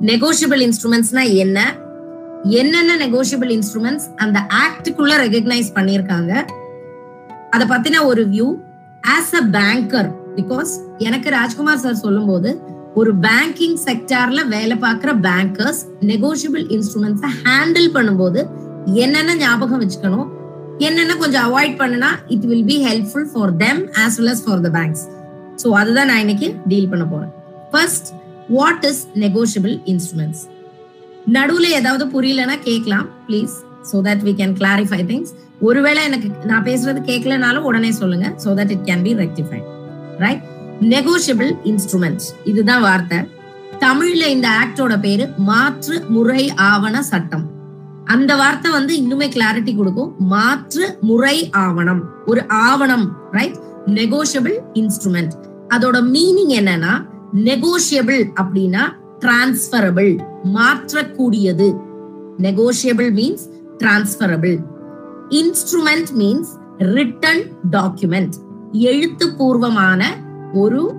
Negotiable இன்ஸ்ட்ருமெண்ட்ஸ்னா என்ன? என்னென்ன negotiable instruments அந்த ஆக்டுக்குள்ள ரெகக்னைஸ் பண்ணியிருக்காங்க? அதை பத்தின ஒரு view as a banker because எனக்கு ராஜ்குமார் சார் சொல்லும்போது ஒரு பேங்கிங் செக்டார்ல வேலை பார்க்குற பேங்கர்ஸ் நெகோஷியபிள் இன்ஸ்ட்ருமெண்ட்ஸை ஹேண்டில் பண்ணும்போது என்னென்ன ஞாபகம் வச்சுக்கணும்? என்னென்ன கொஞ்சம் அவாய்ட் பண்ணுனா it will be helpful for them as well as for the banks so அதுதான் நான் இன்னைக்கு டீல் பண்ண போறேன். First what is negotiable instruments நடுவுல ஏதாவது புரியலன்னா கேட்கலாம் please so that we can clarify things ஒருவேளை எனக்கு நான் பேசுறது கேட்கலனாலும் உடனே சொல்லுங்க so that it can be rectified right negotiable instruments இதுதான் வார்த்தை. தமிழ்ல இந்த ஆக்டோட பேரு மாற்று முறை ஆவண சட்டம். அந்த வார்த்தை வந்து இன்னுமே கிளாரிட்டி கொடுக்கும். மாற்று முறை ஆவணம். ஒரு ஆவணம் ரைட் நெகோஷியபிள் இன்ஸ்ட்ருமெண்ட் அதோட மீனிங் என்னன்னா நெகோஷியபிள் அப்படின்னா transferable மாற்றக்கூடியது. Negotiable means transferable instrument means written document எழுத்துப்பூர்வமான ஒரு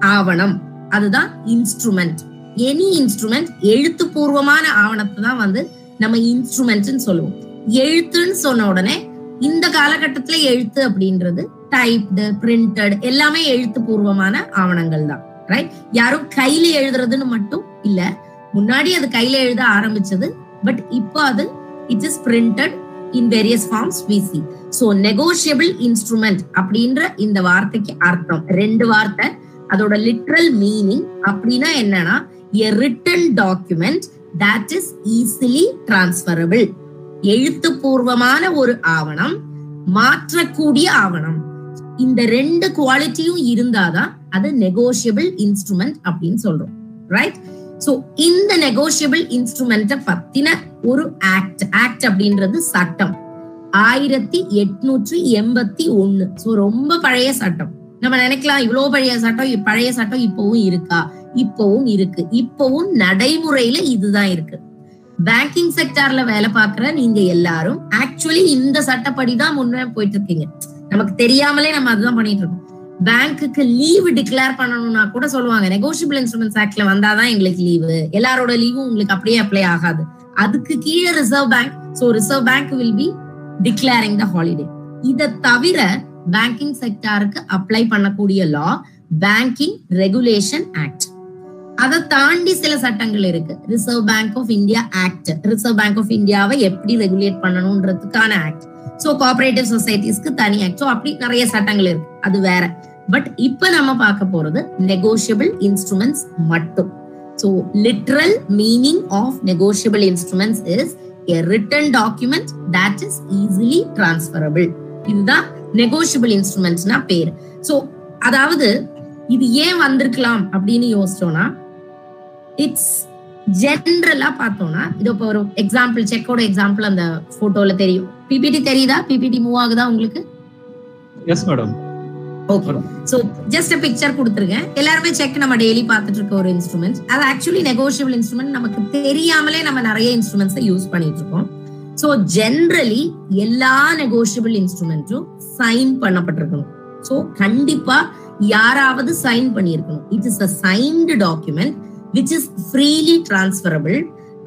ஆவணம். அதுதான் இன்ஸ்ட்ருமெண்ட் எனி இன்ஸ்ட்ருமெண்ட் எழுத்துப்பூர்வமான ஆவணத்தை தான் வந்து நம்ம இன்ஸ்ட்ருமெண்ட்னு சொல்லுவோம். எழுத்துன்னு சொன்ன உடனே இந்த காலகட்டத்துல எழுத்து அப்படின்றது டைப்டு பிரிண்டட் எல்லாமே எழுத்துப்பூர்வமான ஆவணங்கள் தான் ரைட் யாரும் கையில எழுதுறதுன்னு மட்டும் இல்ல. முன்னாடி அது கையில எழுத ஆரம்பிச்சது. பட் இப்போ அது it is printed in various forms we see so negotiable instrument அப்படின்ற இந்த வார்த்தைக்கு அர்த்தம். ரெண்டு வார்த்தை. அதோட லிட்ரல் மீனிங் அப்படின்னா என்னன்னா a written document that is easily transferable எழுத்துப்பூர்வமான ஒரு ஆவணம் மாற்றக்கூடிய ஆவணம். இந்த ரெண்டு குவாலிட்டியும் இருந்தாதான் அது நெகோஷியபிள் இன்ஸ்ட்ருமெண்ட் அப்படின்னு சொல்றோம். ரைட் சோ இந்த நெகோஷியபிள் இன்ஸ்ட்ருமெண்ட பத்தின ஒரு ஆக்ட் ஆக்ட் அப்படின்றது சட்டம். ஆயிரத்தி எட்நூற்றி எண்பத்தி ஒண்ணு. சோ ரொம்ப பழைய சட்டம். நம்ம நினைக்கலாம் இவ்வளவு பழைய சட்டம் பழைய சட்டம் இப்பவும் இருக்கா? இப்பவும் இருக்கு. இப்பவும் நடைமுறையில இதுதான் இருக்கு. பேங்கிங் செக்டார்ல வேலை பாக்குற நீங்க எல்லாரும் ஆக்சுவலி இந்த சட்டப்படி தான் முன்னே போயிட்டு இருக்கீங்க. நமக்கு தெரியாமலே நம்ம அதுதான் பண்ணிட்டு இருக்கோம். பேங்க்குக்கு லீவு டிக்ளேர் பண்ணணும்னா கூட சொல்லுவாங்க. நெகோசியபிள் இன்ஸ்ட்ருமெண்ட்ஸ் ஆக்ட்ல வந்தாதான் எங்களுக்கு லீவு எல்லாரோட லீவும் உங்களுக்கு அப்படியே அப்ளை ஆகாது. அதுக்கு கீழே reserve bank so reserve bank will be declaring the holiday இதை தவிர பேங்கிங் செக்டாருக்கு அப்ளை பண்ணக்கூடிய லா பேங்கிங் ரெகுலேஷன் ஆக்ட் அதை தாண்டி சில சட்டங்கள் இருக்கு. Reserve bank of India act reserve bank of இந்தியாவை எப்படி ரெகுலேட் பண்ணணும்ன்றதுக்கான ஆக்ட் சோ கோஆபரேட்டிவ் சொசைட்டிஸ்க்கு தனியாக ஸோ அப்படி நிறைய சட்டங்கள் இருக்கு. அது வேற. பட் இப்ப நம்ம பார்க்க போறது நெகோஷியபிள் இன்ஸ்ட்ருமெண்ட்ஸ் மட்டும். So literal meaning of negotiable instruments is a written document that is easily transferable இதுதான் நெகோஷியபிள் இன்ஸ்ட்ருமெண்ட்ஸ்னா பேர். சோ அதாவது இது ஏன் வந்திருக்கலாம் அப்படின்னு யோசிச்சோம்னா இட்ஸ் ஜென்ரலா பார்த்தோம்னா இது இப்போ ஒரு எக்ஸாம்பிள் செக்கோட எக்ஸாம்பிள் அந்த போட்டோல தெரியும். பிபிடி தெரியுதா? பிபிடி மூவ் ஆகுதா உங்களுக்கு? Yes madam okay so just picture கொடுத்துருக்கேன். எல்லாருமே செக் நம்ம டெய்லி பார்த்துட்டு இருக்க ஒரு இன்ஸ்ட்ருமெண்ட் அது ஆக்சுவலி நெகோஷியபிள் இன்ஸ்ட்ருமெண்ட் நமக்கு தெரியாமலே நம்ம நிறைய இன்ஸ்ட்ருமெண்ட்ஸை யூஸ் பண்ணிட்டு இருக்கோம். சோ ஜென்ரலி எல்லா நெகோஷியபிள் இன்ஸ்ட்ருமெண்ட்டும் சைன் பண்ணப்பட்டிருக்கணும். சோ கண்டிப்பா யாராவது சைன் பண்ணியிருக்கணும். It is a signed document which is freely transferable.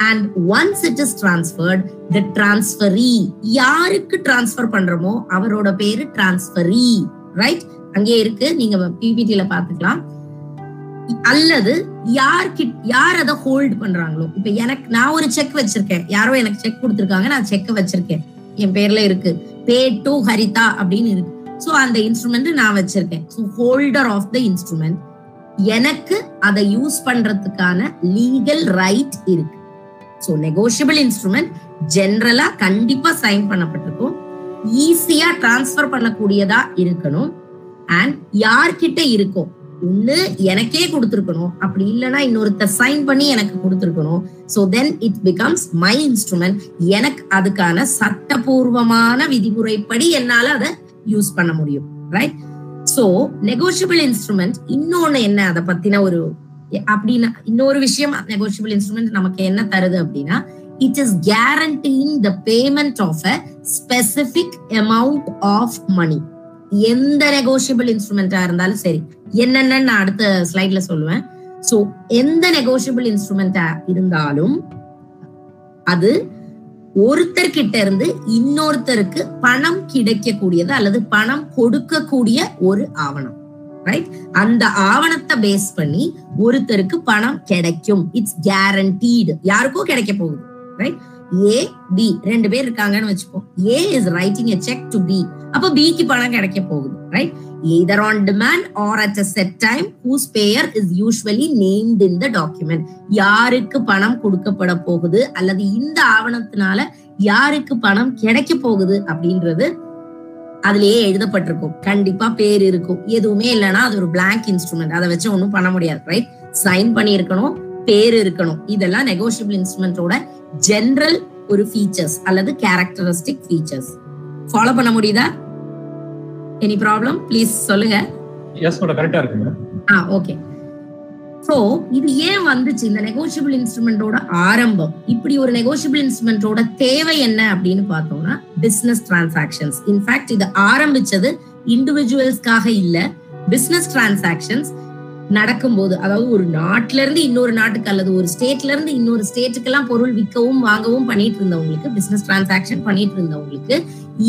And once it is transferred the transferee யாருக்கு டிரான்ஸ்பர் பண்றோமோ அவரோட பேரு டிரான்ஸ்பரி ரைட் அங்கே இருக்கு. நீங்க பிபிடில பாத்துக்கலாம் அல்லது யார் யார் அதை ஹோல்ட் பண்றாங்களோ? இப்ப எனக்கு நான் ஒரு செக் வச்சிருக்கேன். யாரோ எனக்கு செக் கொடுத்துருக்காங்க. நான் செக் வச்சிருக்கேன். என் பேர்ல இருக்கு. பே டு ஹரிதா அப்படின்னு இருக்கு. சோ அந்த இன்ஸ்ட்ருமெண்ட் நான் வச்சிருக்கேன். So holder of the instrument எனக்கு அதை யூஸ் பண்றதுக்கான லீகல் ரைட் இருக்கு. ஸோ நெகோஷியபிள் இன்ஸ்ட்ருமெண்ட் ஜென்ரலா கண்டிப்பா சைன் பண்ணப்பட்டிருக்கும். ஈஸியா டிரான்ஸ்ஃபர் பண்ணக்கூடியதா இருக்கணும். அண்ட் யார்கிட்ட இருக்கும் ஒண்ணு எனக்கே கொடுத்துருக்கணும். அப்படி இல்லைன்னா இன்னொருத்தர் சைன் பண்ணி எனக்கு கொடுத்துருக்கணும். So then it becomes my instrument எனக்கு அதுக்கான சட்டபூர்வமான விதிமுறைப்படி என்னால அதை யூஸ் பண்ண முடியும். ரைட் சோ நெகோஷியபிள் இன்ஸ்ட்ருமெண்ட் இன்னொன்னு என்ன? அதை பத்தின ஒரு அப்படின்னா இன்னொரு விஷயம் நெகோஷியபிள் இன்ஸ்ட்ருமெண்ட் நமக்கு என்ன தருது அப்படின்னா it is guaranteeing the payment of a specific amount of money எந்த நெகோஷியபிள் இன்ஸ்ட்ருமெண்டா இருந்தாலும் சரி. என்னென்னு நான் அடுத்த ஸ்லைட்ல சொல்லுவேன். சோ எந்த நெகோஷியபிள் இன்ஸ்ட்ருமெண்டா இருந்தாலும் அது ஒருத்தர்கிட்ட இருந்து இன்னொருத்தருக்கு பணம் கிடைக்கக்கூடியது அல்லது பணம் கொடுக்கக்கூடிய ஒரு ஆவணம் ரைட் அந்த ஆவணத்தை பேஸ் பண்ணி ஒருத்தருக்கு பணம் கிடைக்கும். இட்ஸ் கேரண்டீடு யாருக்கும் கிடைக்க போகுது ரைட் ஏ பி ரெண்டு பேர் இருக்காங்கன்னு வச்சுப்போம் A is writing a cheque to B அப்ப பிக்கு பணம் கிடைக்க போகுது right either on demand or at a set time whose payer is usually named in the document. யாருக்கு பணம் கொடுக்கப்பட போகுது அல்லது இந்த ஆவணத்தினால யாருக்கு பணம் கிடைக்க போகுது அப்படின்றது அதுலயே எழுதப்பட்டிருக்கும். கண்டிப்பா பேர் இருக்கும். எதுவுமே இல்லைன்னா அது ஒரு பிளாங்க் இன்ஸ்ட்ருமெண்ட் அதை வச்சு ஒண்ணும் பண்ண முடியாது ரைட் சைன் பண்ணியிருக்கணும் பேர் இருக்கணும். இதெல்லாம் நெகோஷியபிள் இன்ஸ்ட்ருமெண்டோட ஜென்ரல் ஒரு ஃபீச்சர்ஸ் அல்லது கேரக்டரிஸ்டிக் ஃபீச்சர்ஸ் ஃபாலோ பண்ண முடியுதா? எனி ப்ராப்ளம் ப்ளீஸ் சொல்லுங்க. எஸ் மேடம் கரெக்டா இருக்கு மேடம் ஆ ஓகே சோ இது ஏன் வந்துச்சு இந்த நெகோஷியபிள் இன்ஸ்ட்ருமெண்டோட ஆரம்பம்? இப்படி ஒரு நெகோஷியபிள் இன்ஸ்ட்ருமெண்டோட தேவை என்ன அப்படின்னு பார்த்தோம்னா பிசினஸ் டிரான்சாக்ஷன்ஸ் இன்ஃபேக்ட் இது ஆரம்பிச்சது இண்டிவிஜுவல்ஸ்க்காக இல்ல பிசினஸ் டிரான்சாக்ஷன்ஸ் நடக்கும்போது அதாவது ஒரு நாட்டுல இருந்து இன்னொரு நாட்டுக்கு அல்லது ஒரு ஸ்டேட்ல இருந்து இன்னொரு ஸ்டேட்டுக்கு எல்லாம் பொருள் விற்கவும் வாங்கவும் பண்ணிட்டு இருந்தவங்களுக்கு பிசினஸ் டிரான்சாக்ஷன் பண்ணிட்டு இருந்தவங்களுக்கு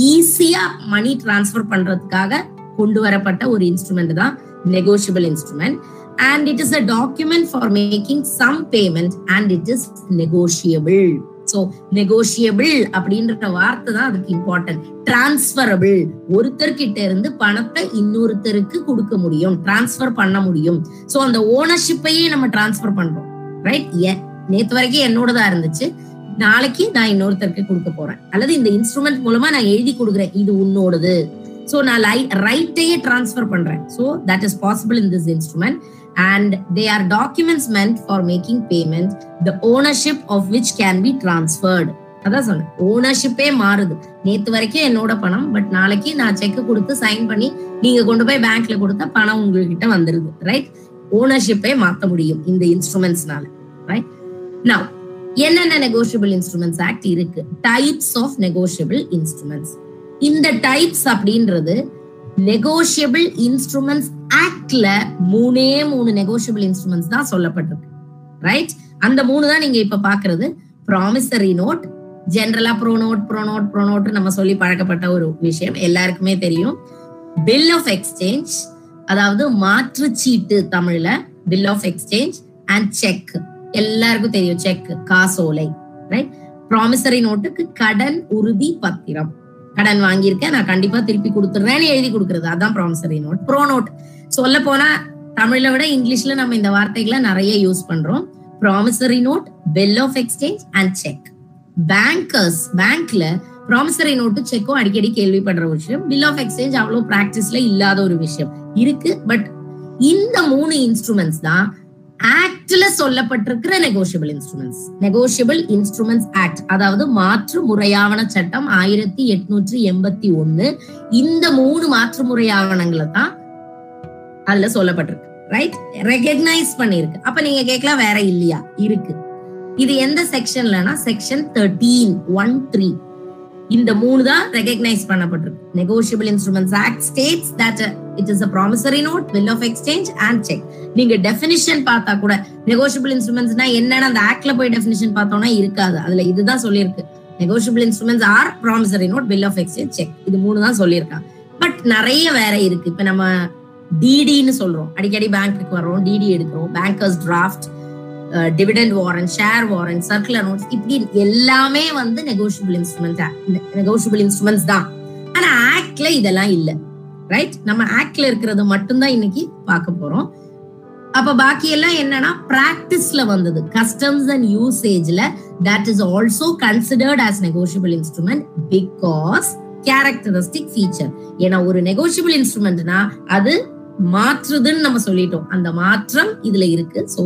ஈஸியா மணி டிரான்ஸ்ஃபர் பண்றதுக்காக கொண்டு வரப்பட்ட ஒரு இன்ஸ்ட்ருமெண்ட் தான் negotiable instrument and it is a document for making some payment and it is negotiable so negotiable அப்படின்ற வார்த்தை தான் அதுக்கு இம்பார்ட்டன்ட் டிரான்ஸ்பரபிள் ஒருத்தர்கிட்ட இருந்து பணத்தை இன்னொருத்தருக்கு கொடுக்க முடியும். டிரான்ஸ்பர் பண்ண முடியும். சோ அந்த ஓனர்ஷிப்பையே நம்ம டிரான்ஸ்பர் பண்றோம். ரைட் நேத்து வரைக்கும் என்னோடதா இருந்துச்சு. நாளைக்கு நான் இன்னொருத்தருக்கு கொடுக்க போறேன். அல்லது இந்த இன்ஸ்ட்ருமெண்ட் மூலமா நான் எழுதி கொடுக்குறேன். இது உன்னோடது. சோ நான் ரைட்டையே டிரான்ஸ்பர் பண்றேன். So that is possible in this instrument and they are documents meant for making payment the ownership of which can be transferred. அதான் சொன்னேன். ஓனர்ஷிப்பே மாறுது. நேத்து வரைக்கும் என்னோட பணம் பட் நாளைக்கு நான் செக் கொடுத்து சைன் பண்ணி நீங்க கொண்டு போய் பேங்க்ல கொடுத்தா பணம் உங்ககிட்ட வந்துருது. ரைட் ஓனர்ஷிப்பே மாத்த முடியும் இந்த இன்ஸ்ட்ருமெண்ட்ஸ்னால ரைட் நவ் என்னென்ன நெகோஷியபிள் இன்ஸ்ட்ருமெண்ட்ஸ் ஆக்ட் இருக்கு? டைப்ஸ் ஆஃப் நெகோஷியபிள் இன்ஸ்ட்ருமெண்ட்ஸ் இந்த டைப்ஸ் அப்படின்றது நெகோஷியபிள் இன்ஸ்ட்ருமெண்ட்ஸ் ஆக்ட்ல மூணே மூணு நெகோஷியபிள் இன்ஸ்ட்ருமெண்ட்ஸ் தான் சொல்லப்பட்டிருக்கு. ரைட் அந்த மூணு தான் நீங்க இப்ப பாக்குறது. ப்ராமிசரி நோட் ஜென்ரலா ப்ரோனோட் ப்ரோனோட் ப்ரோனோட் நம்ம சொல்லி பழக்கப்பட்ட ஒரு விஷயம். எல்லாருக்குமே தெரியும். பில் ஆஃப் எக்ஸ்சேஞ்ச் அதாவது மாற்று சீட்டு தமிழ்ல. Bill of exchange and cheque எல்லாருக்கும் தெரியும் செக் காசோலை. ரைட் ப்ராமிசரி நோட்டுக்கு கடன் உறுதி பத்திரம். கடன் வாங்கியிருக்கேன் நான் கண்டிப்பா திருப்பி கொடுத்துடுறேன்னு எழுதி கொடுக்கறது. அதான் ப்ராமிசரி நோட் ப்ரோ நோட் சொல்ல போனா தமிழை விட இங்கிலீஷ்ல நம்ம இந்த வார்த்தைகளை நிறைய யூஸ் பண்றோம். Promissory note bill of exchange and cheque bankers பேங்க்ல ப்ராமிசரி நோட்டு செக்கும் அடிக்கடி கேள்விப்படுற ஒரு விஷயம். பில் ஆஃப் எக்ஸ்சேஞ்ச் அவ்வளவு பிராக்டிஸ்ல இல்லாத ஒரு விஷயம். இருக்கு பட் இந்த மூணு இன்ஸ்ட்ருமெண்ட்ஸ் தான் ஆக்ட்ல சொல்லப்பட்டிருக்கிற negotiable instruments negotiable instruments act அதாவது மாற்று முறையாவண சட்டம் ஆயிரத்தி எட்நூற்றி எண்பத்தி ஒண்ணு. இந்த மூணு மாற்று முறையாவணங்களை தான் அதுல சொல்லப்பட்டிருக்கு. ரைட் ரெகக்னைஸ் பண்ணிருக்கு அப்ப நீங்க கேட்கலாம் வேற இல்லையா? இருக்கு. இது எந்த செக்ஷன்லனா செக்ஷன் தேர்ட்டீன் ஒன் த்ரீ இந்த மூணு தான் ரெகக்னைஸ் பண்ணப்பட்டிருக்கு. Negotiable instruments act states that it is a promissory note bill of exchange and cheque நீங்க டெபினிஷன் பார்த்தா கூட நெகோஷியபிள் இன்ஸ்ட்ருமெண்ட்ஸ்னா என்னன்னு அந்த ஆக்ட்ல போய் டெபினிஷன் பார்த்தோம்னா இருக்காது. அதுல இதுதான் சொல்லியிருக்கு. Negotiable instruments are promissory note bill of exchange cheque இது மூணு தான் சொல்லியிருக்காங்க. பட் நிறைய வேற இருக்கு. இப்ப நம்ம டிடின்னு சொல்றோம். அடிக்கடி பேங்க்குக்கு வர்றோம் டிடி எடுக்கிறோம். Bankers draft dividend warrant share warrant circular notes இப்படி எல்லாமே வந்து நெகோஷியபிள் இன்ஸ்ட்ருமெண்ட் நெகோஷியபிள் இன்ஸ்ட்ருமெண்ட்ஸ் தான். ஆனா ஆக்ட்ல இதெல்லாம் இல்ல. ரைட் நம்ம ஆக்ட்ல இருக்கிறது மட்டும்தான் இன்னைக்கு பார்க்க போறோம். அப்ப பாக்கி எல்லாம் என்னன்னா பிராக்டிஸ்ல வந்தது. Customs and யூசேஜ்ல that is also considered as negotiable instrument because characteristic feature ஏன்னா ஒரு நெகோஷியபிள் இன்ஸ்ட்ருமெண்ட்னா அது மாற்றுதுன்னு நம்ம சொல்லிட்டோம். அந்த மாற்றம் இதுல இருக்கு. சோ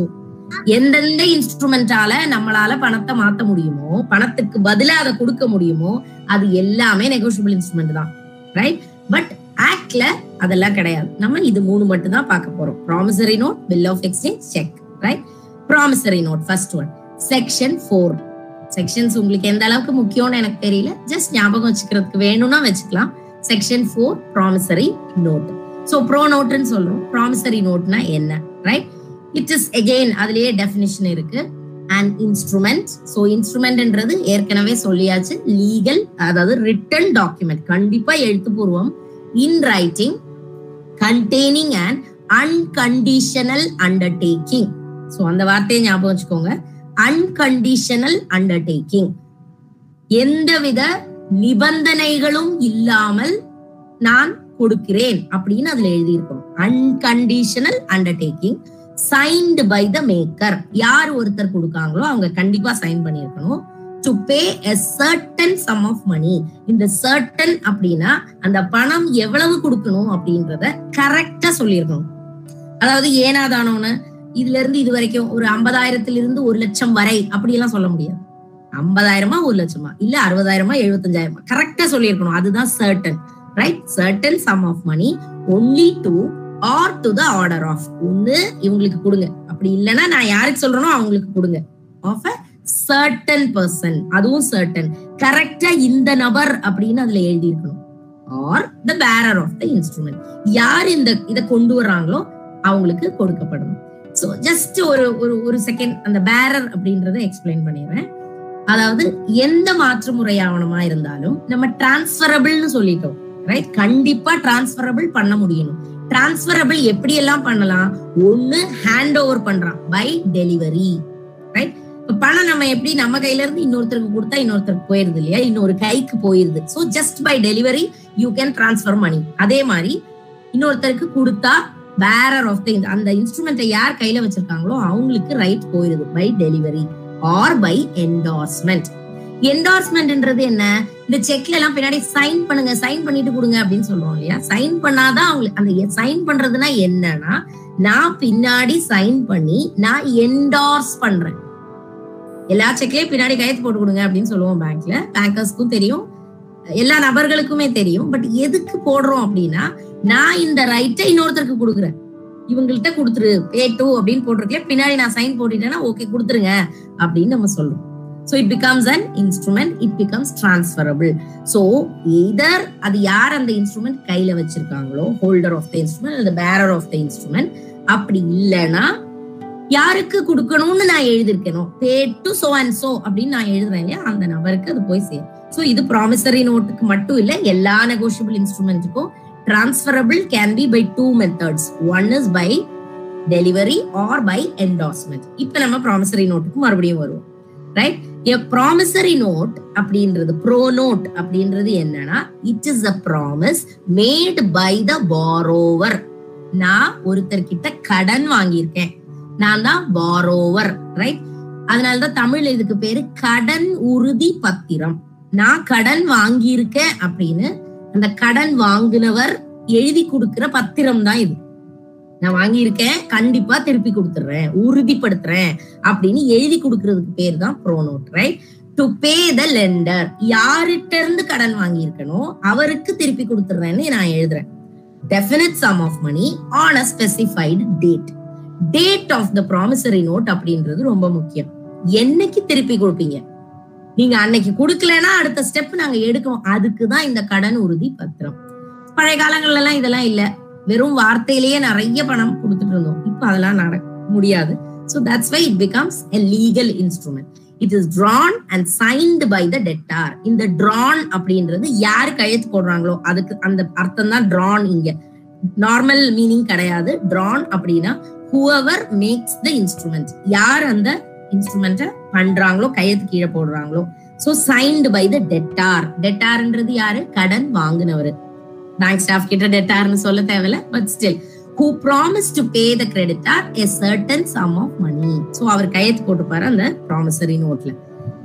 எந்தெந்த இன்ஸ்ட்ருமெண்டால நம்மளால பணத்தை மாத்த முடியுமோ பணத்துக்கு பதிலா அதை கொடுக்க முடியுமோ அது எல்லாமே நெகோஷியபிள் இன்ஸ்ட்ருமெண்ட் தான். ரைட் பட் ஆக்ட்ல அதெல்லாம் கிடையாது. நம்ம இது மூணு மட்டும் தான் பார்க்க போறோம். Promissory note bill of exchange cheque right promissory note first one section four sections உங்களுக்கு எந்த அளவுக்கு முக்கியம்னு எனக்கு தெரியல. ஜஸ்ட் ஞாபகம் வச்சுக்கிறதுக்கு வேணும்னா வச்சுக்கலாம். Section four promissory note so pro நோட்னு சொல்றோம். ப்ராமிசரி நோட்னா என்ன ரைட் இட் இஸ் எகெயின் அதுலயே டெபினிஷன் இருக்கு. அண்ட் இன்ஸ்ட்ருமெண்ட் ஸோ இன்ஸ்ட்ருமெண்ட்ன்றது ஏற்கனவே சொல்லியாச்சு. லீகல் அதாவது ரிட்டன் டாக்குமெண்ட் கண்டிப்பா எழுத்துப்பூர்வம் in writing containing and unconditional undertaking so அந்த வார்த்தையை ஞாபகம் வச்சுக்கோங்க. அன்கண்டிஷனல் அண்டர்டேக்கிங் எந்தவித நிபந்தனைகளும் இல்லாமல் நான் கொடுக்கிறேன் அப்படின்னு அதுல எழுதியிருக்கணும். Unconditional undertaking signed by the maker யார் ஒருத்தர் கொடுக்காங்களோ அவங்க கண்டிப்பா சைன் பண்ணியிருக்கணும். To pay a certain sum of money இந்த சர்டன் அப்படின்னா அந்த பணம் எவ்வளவு கொடுக்கணும் அப்படின்றத கரெக்டா சொல்லியிருக்கணும். அதாவது ஏனாதானோன்னு இதுல இருந்து இது வரைக்கும் ஒரு ஐம்பதாயிரத்துல இருந்து ஒரு லட்சம் வரை அப்படி எல்லாம் சொல்ல முடியாது. ஐம்பதாயிரமா ஒரு லட்சமா? இல்ல அறுபதாயிரமா எழுபத்தஞ்சாயிரமா? கரெக்டா சொல்லியிருக்கணும். அதுதான் certain right certain sum of money only to or to the order of ஒண்ணு இவங்களுக்கு கொடுங்க. அப்படி இல்லைன்னா நான் யாருக்கு சொல்றேனோ அவங்களுக்கு கொடுங்க. ஆஃப் அ சர்டன் பர்சன் அதுவும் சர்டன் கரெக்டா இந்த நபர் அப்படின்னு அதுல எழுதி இருக்கணும் or the bearer of the instrument யார் இந்த இதை கொண்டு வர்றாங்களோ அவங்களுக்கு கொடுக்கப்படணும். ஸோ ஜஸ்ட் ஒரு ஒரு ஒரு செகண்ட் அந்த பேரர் அப்படின்றத எக்ஸ்பிளைன் பண்ணிடுறேன். அதாவது எந்த மாற்று முறை ஆவணமா இருந்தாலும் நம்ம டிரான்ஸ்பரபிள்னு சொல்லிட்டோம். ரைட் கண்டிப்பா டிரான்ஸ்பரபிள் பண்ண முடியணும். டிரான்ஸ்பரபிள் எப்படி எல்லாம் பண்ணலாம்? ஒண்ணு ஹேண்ட் ஓவர் பண்றான். பை டெலிவரி ரைட் பணம் நம்ம எப்படி நம்ம கையில இருந்து இன்னொருத்தருக்கு கொடுத்தா இன்னொருத்தருக்கு போயிருது இல்லையா? இன்னொரு கைக்கு போயிருது. So just by delivery you can transfer money அதே மாதிரி இன்னொருத்தருக்கு கொடுத்தா பேரர் ஆஃப் த அந்த இன்ஸ்ட்ருமெண்ட்டை யார் கையில வச்சிருக்காங்களோ அவங்களுக்கு ரைட் போயிருது by delivery or by endorsement என்டார்ஸ்மெண்ட்ன்றது என்ன? இந்த செக்ல எல்லாம் பின்னாடி சைன் பண்ணுங்க சைன் பண்ணிட்டு கொடுங்க அப்படின்னு சொல்றோம் இல்லையா? சைன் பண்ணாதான் அவங்களுக்கு அந்த சைன் பண்றதுன்னா என்னன்னா நான் பின்னாடி சைன் பண்ணி நான் என்டார்ஸ் பண்றேன். எல்லா செக்லயும் பின்னாடி கையெழுத்து போட்டு கொடுங்க அப்படின்னு சொல்லுவோம் பேங்க்ல பேங்கர்ஸ்க்கும் தெரியும். எல்லா நபர்களுக்குமே தெரியும். பட் எதுக்கு போடுறோம் அப்படின்னா நான் இந்த ரைட்டை இன்னொருத்தருக்கு கொடுக்குறேன். இவங்கள்ட்ட கொடுத்துரு பே டூ அப்படின்னு போட்டிருக்கேன். பின்னாடி நான் சைன் போட்டுட்டேன்னா ஓகே கொடுத்துருங்க அப்படின்னு நம்ம சொல்றோம். So it becomes an instrument it becomes transferable so either அது யார் அந்த இன்ஸ்ட்ருமெண்ட் கையில வச்சிருக்காங்களோ ஹோல்டர் ஆஃப் த இன்ஸ்ட்ருமெண்ட் அல்லது பேரர் ஆஃப் த இன்ஸ்ட்ருமெண்ட் அப்படி இல்லைன்னா யாருக்கு கொடுக்கணும்னு நான் எழுதிருக்கணும் pay to so and so அப்படின்னு நான் எழுதுறேன் இல்லையா? அந்த நபருக்கு அது போய் சேரும். ஸோ இது ப்ராமிசரி நோட்டுக்கு மட்டும் இல்ல எல்லா negotiable இன்ஸ்ட்ருமெண்ட்டுக்கும் transferable can be by two methods one is by delivery or by endorsement இப்ப நம்ம ப்ராமிசரி நோட்டுக்கு மறுபடியும் வருவோம். ரைட் எ ப்ராமிசரி நோட் அப்படின்றது ப்ரோ நோட் அப்படின்றது என்னன்னா it is a promise made by the borrower நான் ஒருத்தர்கிட்ட கடன் வாங்கியிருக்கேன். நான் தான் பாரோவர் ரைட் அதனாலதான் தமிழ் இதுக்கு பேரு கடன் உறுதி பத்திரம். நான் கடன் வாங்கியிருக்கேன் அப்படின்னு அந்த கடன் வாங்கினவர் எழுதி கொடுக்கிற பத்திரம் தான் இது. நான் வாங்கியிருக்கேன் கண்டிப்பா திருப்பி கொடுத்துடுறேன் உறுதிப்படுத்துறேன் அப்படின்னு எழுதி கொடுக்கறதுக்கு பேர் தான் pronote right to pay the lender யார்கிட்ட இருந்து கடன் வாங்கியிருக்கணும் அவருக்கு திருப்பி கொடுத்துறேன்னு நான் எழுதுறேன். Definite sum of money on a specified date date of the promissory note அப்படின்றது ரொம்ப முக்கியம். என்னைக்கு திருப்பி கொடுப்பீங்க? நீங்க அன்னைக்கு கொடுக்கலன்னா அடுத்த ஸ்டெப் நாங்க எடுக்கணும். அதுக்கு தான் இந்த கடன் உறுதி பத்திரம். பழைய காலங்கள்ல எல்லாம் இதெல்லாம் இல்ல. வெறும் வார்த்தையிலேயே நிறைய பணம் கொடுத்துட்டு இருந்தோம். இப்ப அதெல்லாம் நடக்க முடியாது. So that's why it becomes a legal instrument it is drawn and signed by the debtor இந்த ட்ரான் அப்படின்றது யாரு கையெழுத்து போடுறாங்களோ அதுக்கு அந்த அர்த்தம் தான் ட்ரான் இங்க. நார்மல் மீனிங் கிடையாது. ட்ரான் அப்படின்னா ஹூவர் மேக்ஸ் த இன்ஸ்ட்ருமெண்ட் யார் அந்த இன்ஸ்ட்ருமெண்ட்டை பண்றாங்களோ கையெழுத்து கீழே போடுறாங்களோ. So signed by the debtor டெட்டார்ன்றது யாரு? கடன் வாங்கினவர். பேங்க் ஸ்டாஃப் கிட்ட டெட்டார்னு சொல்ல தேவையில்ல but still who promise to pay the creditor a certain sum of money so அவர் கையெழுத்து போட்டுப்பாரு அந்த ப்ராமிசரி நோட்ல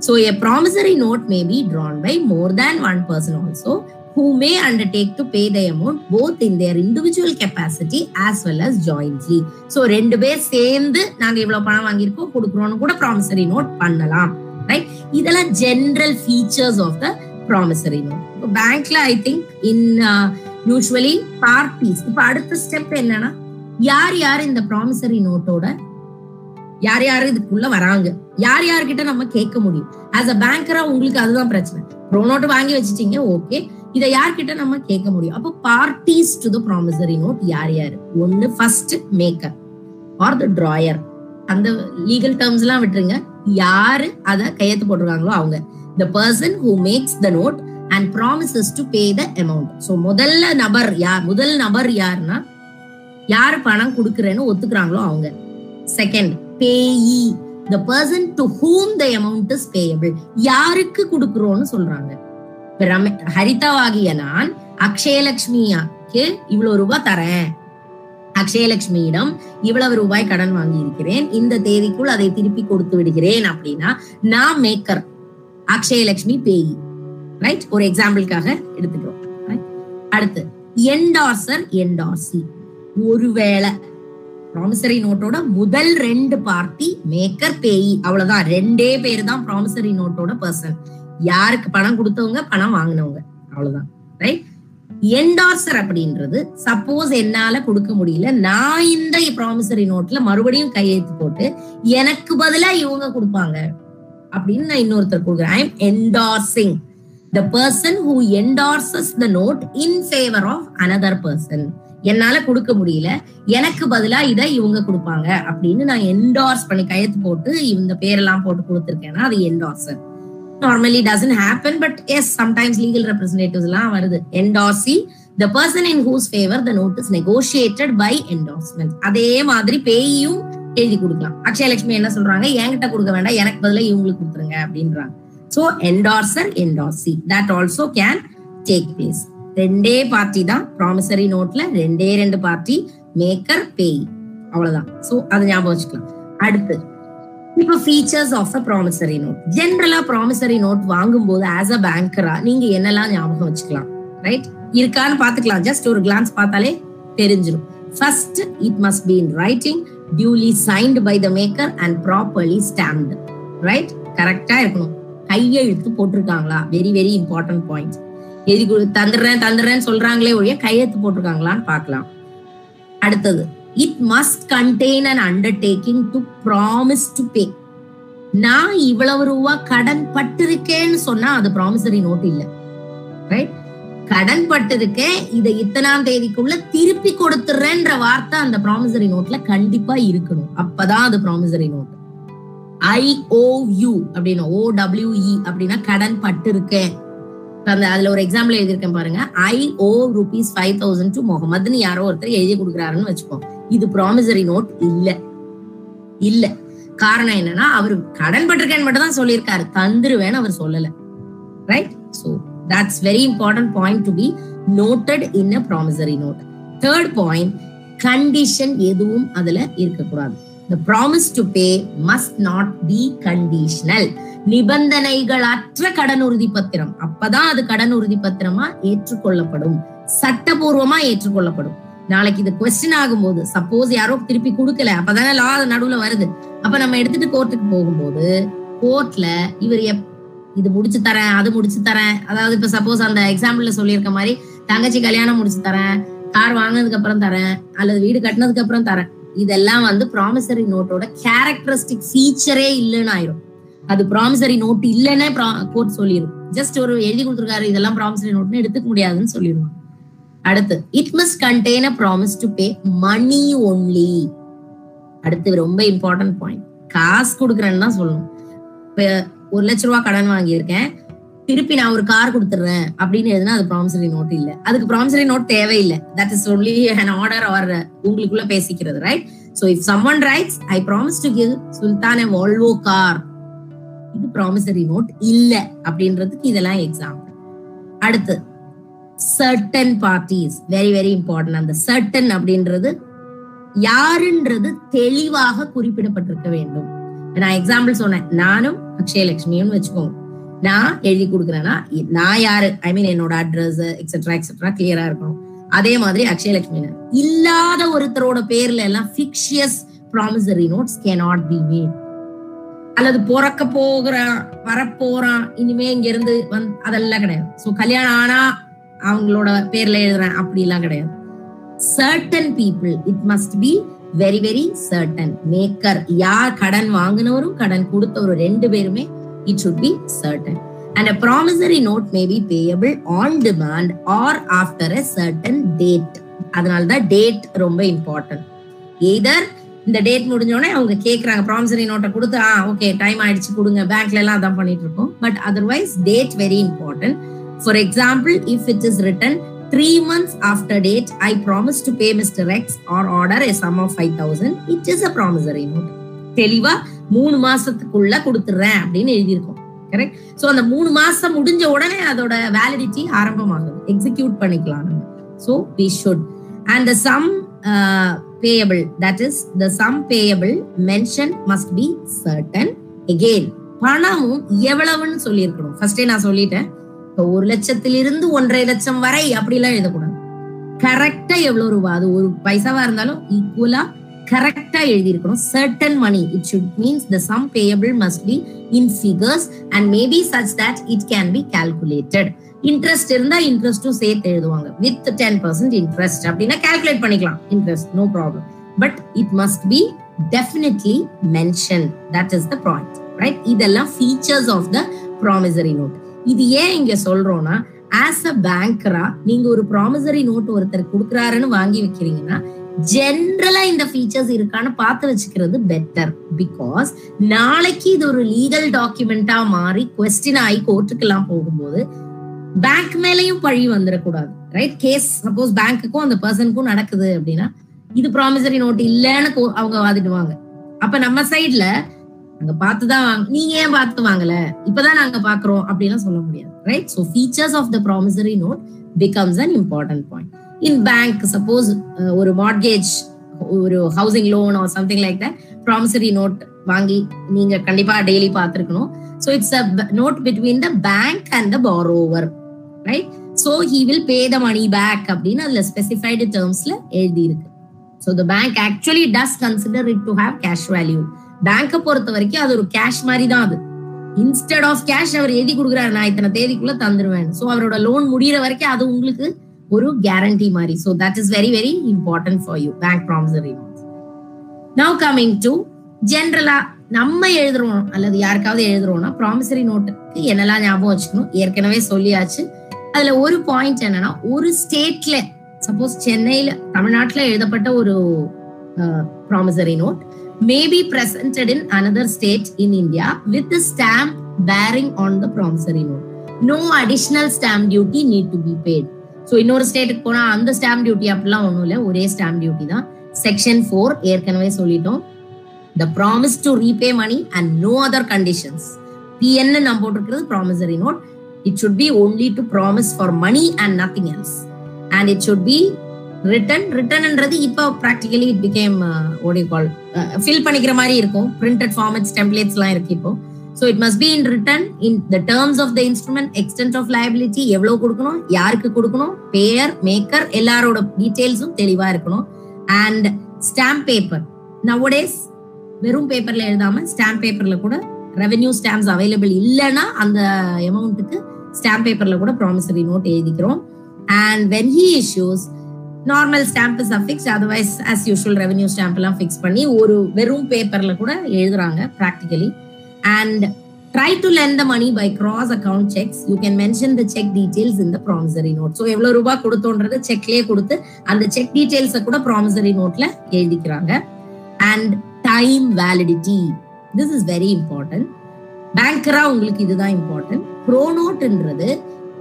so a promissory note may be drawn by more than one person also who may undertake to pay the amount both in their individual capacity as well as jointly. So ரெண்டு பேர் சேர்ந்து நாங்க இவ்வளவு பணம் வாங்கியிருக்கோம் கொடுக்குறோம்னு கூட ப்ராமிசரி நோட் பண்ணலாம் ரைட் இதெல்லாம் general features of the promissory note பேங்க்ல I think in usually parties இப்போ அடுத்த ஸ்டெப் என்னன்னா யார் யார் இந்த ப்ராமிசரி நோட்டோட யார் யார் இதுக்குள்ள வராங்க? யார் யார்கிட்ட நம்ம கேட்க முடியும்? ஆஸ் அ பேங்கரா உங்களுக்கு அதுதான் பிரச்சனை. ப்ரோ நோட் வாங்கி வச்சுட்டீங்க ஓகே இதை யார்கிட்ட நம்ம கேட்க முடியும்? அப்போ parties to the promissory note யார் யார்? ஒன்னு first maker or the drawer அந்த லீகல் டேர்ம்ஸ் எல்லாம் விட்டுருங்க. யாரு அதை கையெழுத்து போட்டிருக்காங்களோ அவங்க. The person who makes the note and promises to pay the amount so முதல்ல நபர் யார் முதல் நபர் யாருன்னா யார் பணம் கொடுக்குறேன்னு ஒத்துக்கிறாங்களோ அவங்க. Second payee the person to whom the amount is payable யாருக்கு கொடுக்குறோன்னு சொல்றாங்க. பிரம ஹரிதவாகிய நான் அக்ஷயலட்சுமியாக்கு இவ்வளவு ரூபாய் தரேன். அக்ஷயலட்சுமியிடம் இவ்வளவு ரூபாய் கடன் வாங்கி இருக்கிறேன் இந்த தேதிக்குள் அதை திருப்பி கொடுத்து விடுகிறேன் அப்படின்னா நான் மேக்கர் அக்ஷயலட்சுமி பேயி. ரைட் ஒரு எக்ஸாம்பிளுக்காக எடுத்துக்கிறோம். அடுத்து என்டார்சர் என்டார்சி ஒருவேளை ப்ராமிசரி நோட்டோட முதல் ரெண்டு பார்ட்டி மேக்கர் பேயி. அவ்வளவுதான். ரெண்டே பேர் தான் ப்ராமிசரி நோட்டோட பர்சன் யாருக்கு பணம் கொடுத்தவங்க பணம் வாங்கினவங்க. அவ்வளவுதான். ரைட் என்டார்சர் அப்படின்றது சப்போஸ் என்னால கொடுக்க முடியல நான் இந்த ப்ராமிசரி நோட்ல மறுபடியும் கையெழுத்து போட்டு எனக்கு பதிலா இவங்க கொடுப்பாங்க. அப்படின்னு நான் இன்னொருத்தர் கொடுக்குறேன். I am endorsing the person who endorses the note in favour of another person என்னால கொடுக்க முடியல எனக்கு பதிலா இதை இவங்க கொடுப்பாங்க அப்படின்னு நான் என்டார்ஸ் பண்ணி கையெழுத்து போட்டு இந்த பேரெல்லாம் போட்டு கொடுத்துருக்கேன்னா அது endorser normally doesn't happen but yes sometimes legal representatives எல்லாம் வருது. Endorsee the person in whose favour the note is by endorsement அதே மாதிரி பேயும் எழுதி கொடுக்கலாம். அக்ஷயலட்சுமி என்ன சொல்றாங்க? என்கிட்ட கொடுக்க வேண்டாம் எனக்கு பதிலா இவங்களுக்கு கொடுத்துருங்க அப்படின்றாங்க. So endorser endorsee that also can take place ரெண்டே பார்ட்டி தான். ப்ராமிசரி நோட்ல ரெண்டே ரெண்டு பார்ட்டி மேக்கர் பேய் அவ்வளவுதான். சோ அதை ஞாபகம் வச்சுக்கலாம். அடுத்து இப்போ features of a promissory note ஜென்ரலா ப்ராமிசரி நோட் வாங்கும்போது ஆஸ் அ பேங்கரா நீங்க என்னெல்லாம் ஞாபகம் வச்சுக்கலாம் ரைட் இருக்கான்னு பாத்துக்கலாம் ஜஸ்ட் ஒரு கிளான்ஸ் பார்த்தாலே தெரிஞ்சிடும் first it must be in writing duly signed by the maker and properly stamped right கரெக்டா இருக்கணும். கையெழுத்து போட்டிருக்காங்களா? வெரி வெரி இம்பார்ட்டன்ட் பாயிண்ட் எதுக்கு தந்துடுறேன் தந்துடுறேன்னு சொல்றாங்களே ஒழிய கையெழுத்து போட்டிருக்காங்களான்னு பார்க்கலாம். அடுத்தது it must contain and undertaking to promise to pay நான் இவ்வளவு ரூபா கடன் பட்டிருக்கேன்னு சொன்னா அது ப்ராமிசரி நோட் இல்ல. ரைட் கடன் பட்டிருக்கேன் இதை இத்தனாம் தேதிக்குள்ள திருப்பி கொடுத்துறேன்ற வார்த்தை அந்த ப்ராமிசரி நோட்ல கண்டிப்பா இருக்கணும். அப்பதான் அது promissory note I O U அப்படின்னு ஓ டபிள்யூஇ அப்படின்னா கடன் பட்டிருக்கேன். அந்த அதுல ஒரு எக்ஸாம்பிள் எழுதியிருக்கேன் பாருங்க. I owe rupees five thousand to முகமதுன்னு யாரோ ஒருத்தர் எழுதி கொடுக்குறாருன்னு வச்சுப்போம் இது ப்ராமிசரி நோட் இல்ல. இல்ல. காரணம் என்னன்னா அவர் கடன் பட்டிருக்கேன்னு மட்டும் தான் சொல்லியிருக்காரு. தந்துருவேன்னு அவர் சொல்லல. Right so that's very important point to be noted in a promissory note third point condition எதுவும் அதுல இருக்கக்கூடாது. The promise to pay must not be conditional நிபந்தனைகளற்ற கடன் உறுதி பத்திரம். அப்பதான் அது கடன் உறுதி பத்திரமா ஏற்றுக்கொள்ளப்படும். சட்டபூர்வமா ஏற்றுக்கொள்ளப்படும். நாளைக்கு இது கொஸ்டின் ஆகும்போது சப்போஸ் யாரோ திருப்பி கொடுக்கல அப்பதானே லா நடுவுல வருது. அப்ப நம்ம எடுத்துட்டு கோர்ட்டுக்கு போகும்போது கோர்ட்ல இவர் எப் இது முடிச்சு தரேன் அது முடிச்சு தரேன். அதாவது இப்ப சப்போஸ் அந்த எக்ஸாம்பிள்ல சொல்லியிருக்க மாதிரி தங்கச்சி கல்யாணம் முடிச்சு தரேன் கார் வாங்கினதுக்கு அப்புறம் தரேன் அல்லது வீடு கட்டினதுக்கு அப்புறம் தரேன். இதெல்லாம் வந்து ப்ராமிசரி நோட்டோட கேரக்டரிஸ்டிக் ஃபீச்சரே இல்லைன்னு ஆயிரும். அது ப்ராமிசரி நோட் இல்லைன்னே கோர்ட் சொல்லிடும் ஜஸ்ட் ஒரு எழுதி கொடுத்துருக்காரு இதெல்லாம் ப்ராமிசரி நோட்னு எடுத்துக்க முடியாதுன்னு சொல்லிடுவாங்க அடுத்து it must contain a promise to pay money only அடுத்து ரொம்ப இம்பார்ட்டன்ட் பாயிண்ட் காசு கொடுக்குறேன்னு தான் சொல்லணும். இப்போ ஒரு லட்ச ரூபா கடன் வாங்கியிருக்கேன். திருப்பி நான் ஒரு கார் கொடுத்துறேன் அப்படின்னு எழுதுனா அது ப்ராமிசரி நோட் இல்ல. அதுக்கு ப்ராமிசரி நோட் தேவையில்லை. That is only an order or உங்களுக்குள்ள பேசிக்கிறது right so if someone writes I promise to give Sultan a Volvo car இது ப்ராமிசரி நோட் இல்ல. அப்படின்றதுக்கு இதெல்லாம் எக்ஸாம்பிள் அடுத்து certain parties very very important அந்த சர்டன் அப்படின்றது யாருன்றது தெளிவாக குறிப்பிடப்பட்டிருக்க வேண்டும். நான் எக்ஸாம்பிள் சொன்னேன். நானும் அக்ஷயலட்சுமியும் வச்சுக்கோங்க. நான் எழுதி கொடுக்குறேன்னா நான் யாரு? ஐ மீன் என்னோட அட்ரஸ் எக்ஸெட்ரா எக்ஸெட்ரா கிளியரா இருக்கணும். அதே மாதிரி அக்ஷயலட்சுமி இல்லாத ஒருத்தரோட பேர்ல எல்லாம் fictitious promissory notes cannot be made அல்லது பிறக்க போகிறான் வரப்போறான் இனிமே இங்க இருந்து வந் அதெல்லாம் கிடையாது. ஸோ கல்யாணம் ஆனா அவங்களோட பேர்ல எழுதுறேன். அப்படி எல்லாம் கிடையாது. Certain people it must be very very certain maker யார் கடன் வாங்கினவரும் கடன் கொடுத்தவரும் ரெண்டு பேருமே it should be certain and a promissory note may be payable on demand or after a certain date அதனால தான் டேட் ரொம்ப இம்பார்ட்டன்ட் எய்தர் இந்த டேட் முடிஞ்சோடனே அவங்க கேக்குறாங்க ப்ராமிசரி நோட்டை கொடுத்து ஆ ஓகே டைம் ஆயிடுச்சு கொடுங்க. பேங்க்ல எல்லாம் அதான் பண்ணிட்டு இருக்கோம். But otherwise date very important for example if it is written three months after date I promise to pay Mister X or order a sum of five thousand it is a promissory note தெளிவா மூணு மாசத்துக்குள்ள கொடுத்துறேன் அப்படின்னு எழுதியிருக்கோம். Correct so அந்த மூணு மாசம் முடிஞ்ச உடனே அதோட வேலிடிட்டி ஆரம்பமாகுது. எக்ஸிக்யூட் பண்ணிக்கலாம் நம்ம. So we should and the sum payable that is the sum payable mention must be certain again பணமும் எவ்வளவுன்னு சொல்லியிருக்கணும். ஃபர்ஸ்டே நான் சொல்லிட்டேன். ஒரு லட்சத்திலிருந்து ஒன்றரை லட்சம் வரை அப்படிலாம் எழுதக்கூடாது. கரெக்டா எவ்வளவு ரூபா? அது ஒரு பைசாவா இருந்தாலும் ஈக்குவலா கரெக்டா எழுதியிருக்கணும். Certain money it should means the sum payable must be in figures and maybe such that it can be calculated interest இருந்தா இன்ட்ரெஸ்டும் சேர்த்து எழுதுவாங்க. வித் டென் பர்சன்ட் இன்ட்ரெஸ்ட் அப்படின்னா கால்குலேட் பண்ணிக்கலாம். Interest no problem but it must be definitely mention that is the product right இதெல்லாம் features of the promissory note இது ஏன் இங்க சொல்றோம்னா ஆஸ் அ பேங்கரா நீங்க ஒரு ப்ராமிசரி நோட் ஒருத்தர் கொடுக்குறாருன்னு வாங்கி வைக்கிறீங்கன்னா ஜென்ரலா இந்த ஃபீச்சர்ஸ் இருக்கான்னு பார்த்து வச்சுக்கிறது பெட்டர் பிகாஸ் நாளைக்கு இது ஒரு லீகல் டாக்குமெண்டா மாறி கொஸ்டின் ஆகி கோர்ட்டுக்கெல்லாம் போகும்போது பேங்க் மேலயும் பழி வந்துடக்கூடாது. ரைட் கேஸ் சப்போஸ் பேங்க்குக்கும் அந்த பர்சனுக்கும் நடக்குது அப்படின்னா இது ப்ராமிசரி நோட் இல்லைன்னு அவங்க வாதிடுவாங்க. அப்ப நம்ம சைட்ல நாங்க பார்த்துதான் நீங்க ஏன் பார்த்து வாங்கல? இப்பதான் நாங்க பாக்குறோம் அப்படின்னு சொல்ல முடியாது right so features of the promissory note becomes an important point in bank suppose ஒரு மார்கேஜ் ஒரு housing loan or something like that promissory note வாங்கி நீங்க கண்டிப்பா டெய்லி பார்த்துருக்கணும். So it's a note between the bank and the borrower right so he will pay the money back அப்படின்னு அதுல specified டேர்ம்ஸ்ல எழுதி இருக்கு so the bank actually does consider it to have cash value பேங்கை பொறுத்த வரைக்கும் அது ஒரு கேஷ் மாதிரி தான் அது. இன்ஸ்டெட் ஆஃப் கேஷ் அவர் எழுதி கொடுக்குறாரு நான் இத்தனை தேதிக்குள்ள தந்துருவேன் ஸோ அவரோட லோன் முடியிற வரைக்கும் அது உங்களுக்கு ஒரு கேரண்டி மாதிரி. So that is very very important for you bank promissory now coming to ஜென்ரலா நம்ம எழுதுறோம் அல்லது யாருக்காவது எழுதுறோம்னா ப்ராமிசரி நோட்டுக்கு என்னெல்லாம் ஞாபகம் வச்சுக்கணும்? ஏற்கனவே சொல்லியாச்சு. அதுல ஒரு பாயிண்ட் என்னன்னா ஒரு ஸ்டேட்ல சப்போஸ் சென்னையில தமிழ்நாட்டுல எழுதப்பட்ட ஒரு promissory note may be presented in another state in India with the stamp bearing on the promissory note. No additional stamp duty need to be paid. So இன்னொரு ஸ்டேட்டுக்கு போனா அந்த ஸ்டாம்ப் டியூட்டி அப்படிலாம் ஒன்றும் இல்லை. ஒரே ஸ்டாம்ப் டியூட்டி தான். Section four ஏற்கனவே சொல்லிட்டோம். The promise to repay money and no other conditions பிஎன்னு நம்ம போட்டிருக்கிறது promissory note it should be only to promise for money and nothing else and it should be written ரிட்டன்ன்றது இப்போ practically it became ஓடி கால் fill பண்ணிக்கிற மாதிரி இருக்கும். Printed formats டெம்ப்ளேட்ஸ்லாம் இருக்கு இப்போ. So it must be in written in the terms of the instrument extent of liability எவ்வளோ கொடுக்கணும் யாருக்கு கொடுக்கணும் பேயர் மேக்கர் எல்லாரோட டீட்டெயில்ஸும் தெளிவாக இருக்கணும். அண்ட் ஸ்டாம்ப் பேப்பர் நவோடேஸ் வெறும் பேப்பர்ல எழுதாம ஸ்டாம்ப் பேப்பர்ல கூட ரெவென்யூ ஸ்டாம்ப்ஸ் அவைலபிள் இல்லைன்னா அந்த அமௌண்ட்டுக்கு ஸ்டாம்ப் பேப்பர்ல கூட ப்ராமிசரி நோட் எழுதிக்கிறோம். And when he issues normal stamp is affix otherwise as usual revenue stamp எல்லாம் ஃபிக்ஸ் பண்ணி ஒரு வெறும் பேப்பர்ல கூட எழுதுறாங்க practically and try to lend the money by cross account cheques you can mention the cheque details இந்த promissory note so எவ்வளவு ரூபாய் கொடுத்தோன்றது செக்லேயே கொடுத்து அந்த செக் டீடைல்ஸை கூட ப்ராமிசரி நோட்ல எழுதிக்கிறாங்க. And time validity this is very important பேங்கரா உங்களுக்கு இதுதான் இம்பார்ட்டன்ட் ப்ரோனோட்ன்றது